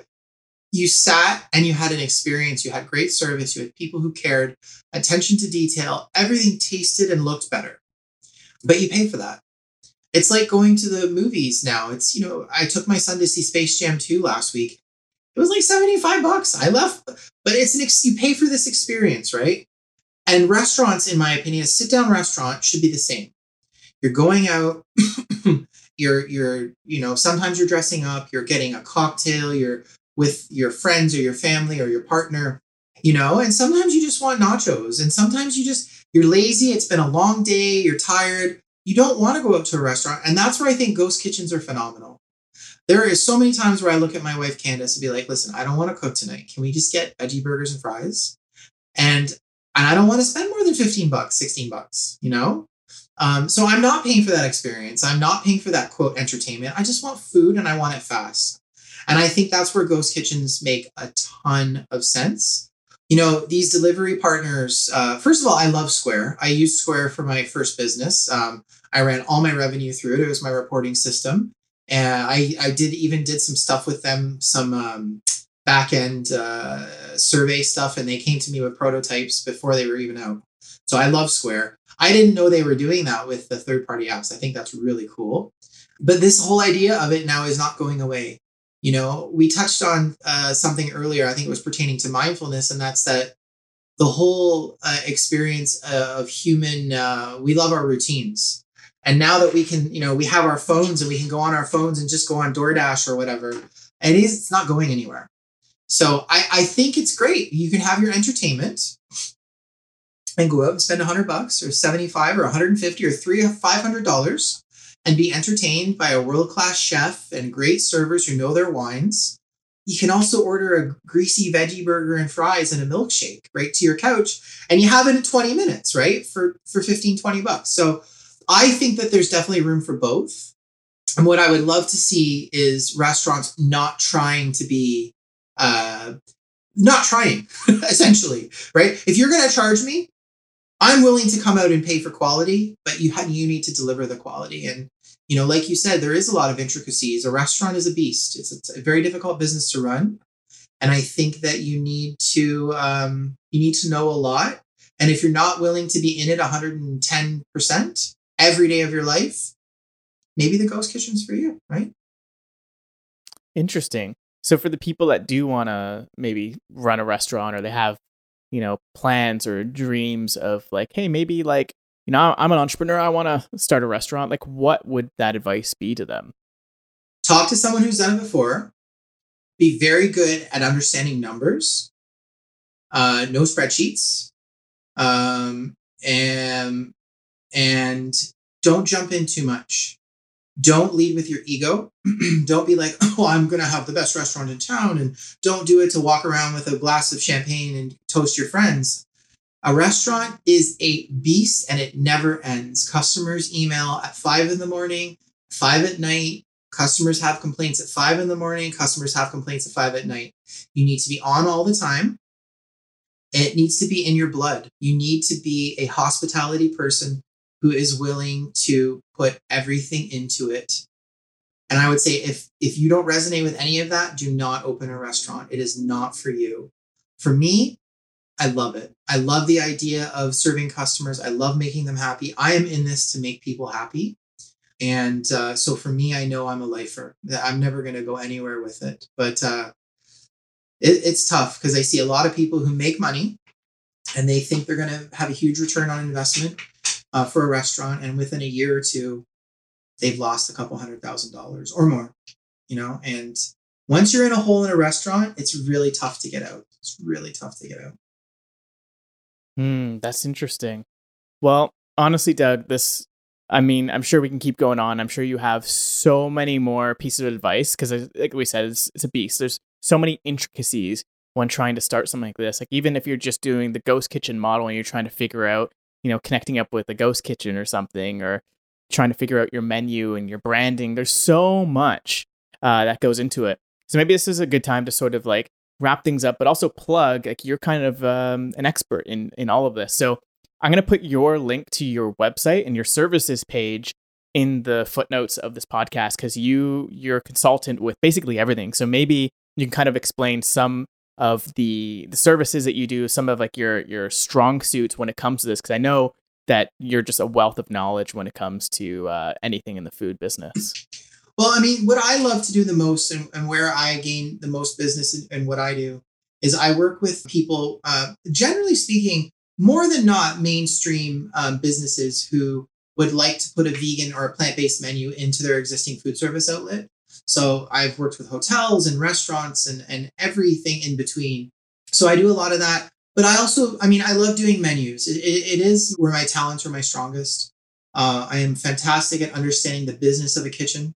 you sat and you had an experience. You had great service. You had people who cared, attention to detail. Everything tasted and looked better. But you pay for that. It's like going to the movies now. It's, you know, I took my son to see Space Jam 2 last week. It was like 75 bucks. I left, but it's an ex- you pay for this experience, right? And restaurants, in my opinion, a sit down restaurant should be the same. You're going out, (coughs) you're, you're, you know, sometimes you're dressing up, you're getting a cocktail, you're with your friends or your family or your partner, you know, and sometimes you just want nachos and sometimes you just, you're lazy, it's been a long day, you're tired, you don't want to go out to a restaurant. And that's where I think ghost kitchens are phenomenal. There is so many times where I look at my wife Candace and be like, listen, I don't want to cook tonight. Can we just get veggie burgers and fries? And and I don't want to spend more than 15 bucks, 16 bucks, you know? Um, so I'm not paying for that experience. I'm not paying for that quote entertainment. I just want food and I want it fast. And I think that's where ghost kitchens make a ton of sense. You know, these delivery partners, uh, first of all, I love Square. I used Square for my first business. Um, I ran all my revenue through it. It was my reporting system. And I, I did even did some stuff with them, some um, back end uh, survey stuff, and they came to me with prototypes before they were even out. So I love Square. I didn't know they were doing that with the third party apps. I think that's really cool. But this whole idea of it now is not going away. You know, we touched on uh, something earlier, I think it was pertaining to mindfulness, and that's that the whole uh, experience of human, uh, we love our routines. And now that we can, you know, we have our phones and we can go on our phones and just go on DoorDash or whatever, it is, it's not going anywhere. So I, I think it's great. You can have your entertainment and go out and spend 100 bucks or 75 or 150 or three or 500 dollars and be entertained by a world class chef and great servers who know their wines. You can also order a greasy veggie burger and fries and a milkshake right to your couch, and you have it in 20 minutes, right? For, for 15, 20 bucks. So I think that there's definitely room for both. And what I would love to see is restaurants not trying to be, uh, not trying, (laughs) essentially, right? If you're going to charge me, I'm willing to come out and pay for quality, but you you need to deliver the quality. And you know, like you said, there is a lot of intricacies. A restaurant is a beast. It's, it's a very difficult business to run, and I think that you need to um, you need to know a lot. And if you're not willing to be in it 110 percent every day of your life, maybe the ghost kitchen's for you, right? Interesting. So for the people that do want to maybe run a restaurant or they have, you know, plans or dreams of like, hey, maybe like, you know, I'm an entrepreneur, I want to start a restaurant, like what would that advice be to them? Talk to someone who's done it before. Be very good at understanding numbers. Uh, know spreadsheets. Um, and and don't jump in too much don't lead with your ego. (clears throat) don't be like, oh, I'm going to have the best restaurant in town. And don't do it to walk around with a glass of champagne and toast your friends. A restaurant is a beast and it never ends. Customers email at five in the morning, five at night. Customers have complaints at five in the morning. Customers have complaints at five at night. You need to be on all the time. It needs to be in your blood. You need to be a hospitality person who is willing to put everything into it. And I would say if if you don't resonate with any of that, do not open a restaurant. It is not for you. For me, I love it. I love the idea of serving customers. I love making them happy. I am in this to make people happy. And uh, so for me, I know I'm a lifer. I'm never going to go anywhere with it. But uh, it, it's tough because I see a lot of people who make money and they think they're going to have a huge return on investment uh, for a restaurant, and within a year or two, they've lost a couple hundred thousand dollars or more. You know, and once you're in a hole in a restaurant, it's really tough to get out. It's really tough to get out. Hmm, that's interesting. Well, honestly, Doug, this I mean, I'm sure we can keep going on. I'm sure you have so many more pieces of advice because, like we said, it's, it's a beast. There's so many intricacies when trying to start something like this. Like, even if you're just doing the ghost kitchen model and you're trying to figure out you know, connecting up with a ghost kitchen or something, or trying to figure out your menu and your branding. There's so much uh, that goes into it. So maybe this is a good time to sort of like wrap things up, but also plug like you're kind of um, an expert in in all of this. So I'm going to put your link to your website and your services page in the footnotes of this podcast because you you're a consultant with basically everything. So maybe you can kind of explain some of the the services that you do, some of like your your strong suits when it comes to this, because I know that you're just a wealth of knowledge when it comes to uh, anything in the food business. Well, I mean, what I love to do the most and, and where I gain the most business and what I do is I work with people, uh, generally speaking, more than not mainstream um, businesses who would like to put a vegan or a plant based menu into their existing food service outlet. So I've worked with hotels and restaurants and, and everything in between. So I do a lot of that. But I also, I mean, I love doing menus. it, it, it is where my talents are my strongest. Uh, I am fantastic at understanding the business of a kitchen,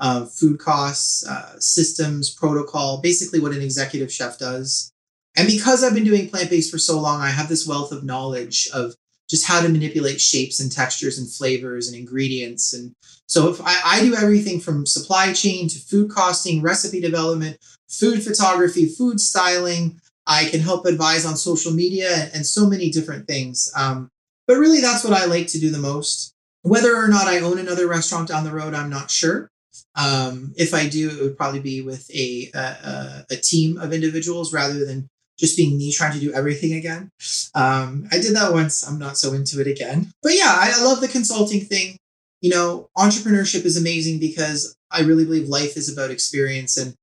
uh, food costs, uh, systems, protocol, basically what an executive chef does. And because I've been doing plant based for so long, I have this wealth of knowledge of just how to manipulate shapes and textures and flavors and ingredients. And so if I, I do everything from supply chain to food costing, recipe development, food photography, food styling. I can help advise on social media and, and so many different things. Um, but really, that's what I like to do the most. Whether or not I own another restaurant down the road, I'm not sure. Um, if I do, it would probably be with a, a, a team of individuals rather than just being me trying to do everything again. Um, I did that once. I'm not so into it again. But yeah, I, I love the consulting thing. You know, entrepreneurship is amazing because I really believe life is about experience. And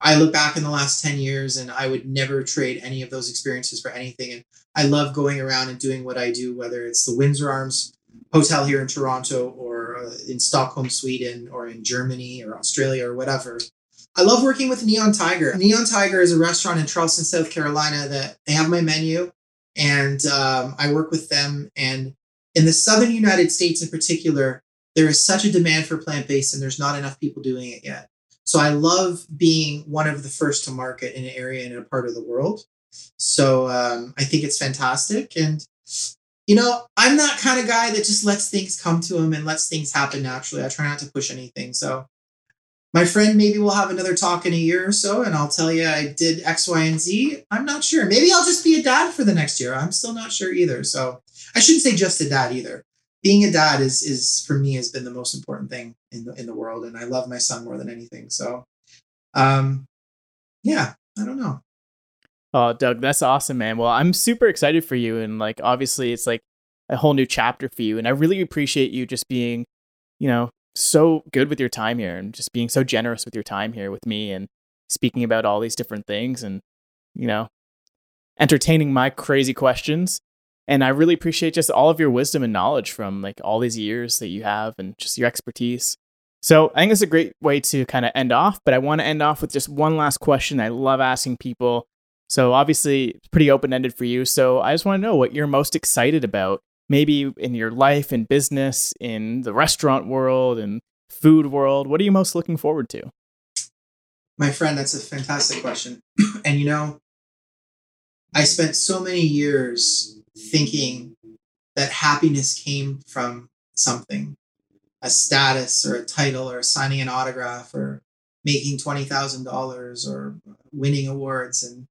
I look back in the last 10 years and I would never trade any of those experiences for anything. And I love going around and doing what I do, whether it's the Windsor Arms Hotel here in Toronto or uh, in Stockholm, Sweden, or in Germany or Australia or whatever. I love working with Neon Tiger. Neon Tiger is a restaurant in Charleston, South Carolina that they have my menu and um, I work with them. And in the southern United States in particular, there is such a demand for plant based and there's not enough people doing it yet. So I love being one of the first to market in an area in a part of the world. So um, I think it's fantastic. And, you know, I'm that kind of guy that just lets things come to him and lets things happen naturally. I try not to push anything. So my friend, maybe we'll have another talk in a year or so, and I'll tell you I did X, Y, and Z. I'm not sure. Maybe I'll just be a dad for the next year. I'm still not sure either. So I shouldn't say just a dad either. being a dad is is for me has been the most important thing in the in the world, and I love my son more than anything. So, um, yeah, I don't know. Oh, Doug, that's awesome, man. Well, I'm super excited for you, and like obviously, it's like a whole new chapter for you, and I really appreciate you just being, you know, so good with your time here, and just being so generous with your time here with me, and speaking about all these different things, and you know, entertaining my crazy questions. And I really appreciate just all of your wisdom and knowledge from like all these years that you have and just your expertise. So I think it's a great way to kind of end off, but I want to end off with just one last question I love asking people. So obviously it's pretty open-ended for you. So I just want to know what you're most excited about, maybe in your life and business, in the restaurant world and food world. What are you most looking forward to? My friend, that's a fantastic question. (clears throat) and you know, I spent so many years thinking that happiness came from something a status or a title or signing an autograph or making $20,000 or winning awards and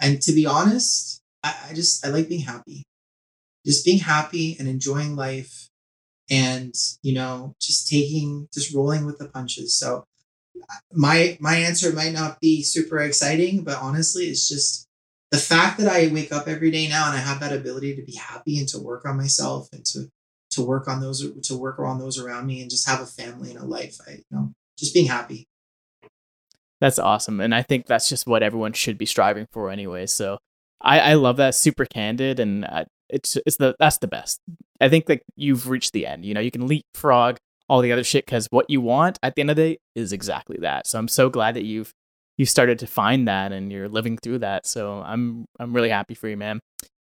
and to be honest I, I just I like being happy just being happy and enjoying life and you know just taking just rolling with the punches so my my answer might not be super exciting but honestly it's just the fact that I wake up every day now and I have that ability to be happy and to work on myself and to to work on those to work on those around me and just have a family and a life. I you know just being happy. That's awesome, and I think that's just what everyone should be striving for anyway. So I, I love that super candid, and uh, it's it's the that's the best. I think that you've reached the end. You know, you can leapfrog all the other shit because what you want at the end of the day is exactly that. So I'm so glad that you've you started to find that and you're living through that. So I'm I'm really happy for you, man.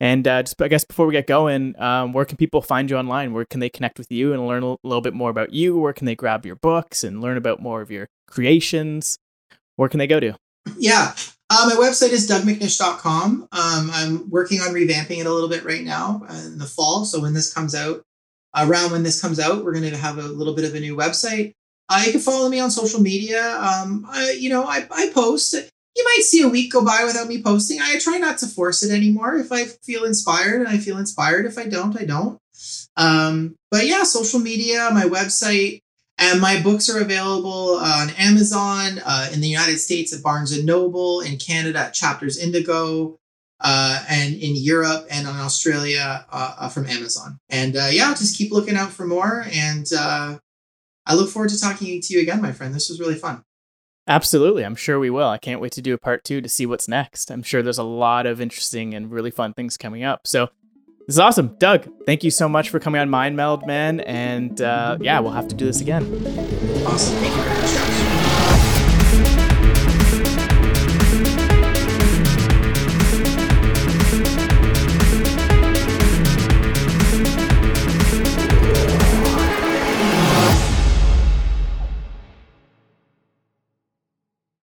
And uh, just I guess before we get going, um, where can people find you online? Where can they connect with you and learn a little bit more about you? Where can they grab your books and learn about more of your creations? Where can they go to? Yeah, uh, my website is dougmcnish.com. Um, I'm working on revamping it a little bit right now in the fall. So when this comes out, around when this comes out, we're going to have a little bit of a new website. Uh, you can follow me on social media. Um, I, you know, I, I post. You might see a week go by without me posting. I try not to force it anymore. If I feel inspired, I feel inspired. If I don't, I don't. Um, but yeah, social media, my website, and my books are available on Amazon, uh, in the United States at Barnes and Noble, in Canada at Chapters Indigo, uh, and in Europe and in Australia uh, uh from Amazon. And uh, yeah, just keep looking out for more. And uh, I look forward to talking to you again, my friend. This was really fun. Absolutely. I'm sure we will. I can't wait to do a part two to see what's next. I'm sure there's a lot of interesting and really fun things coming up. So this is awesome. Doug, thank you so much for coming on Mind Meld, man. And uh, yeah, we'll have to do this again. Awesome. Thank you very much.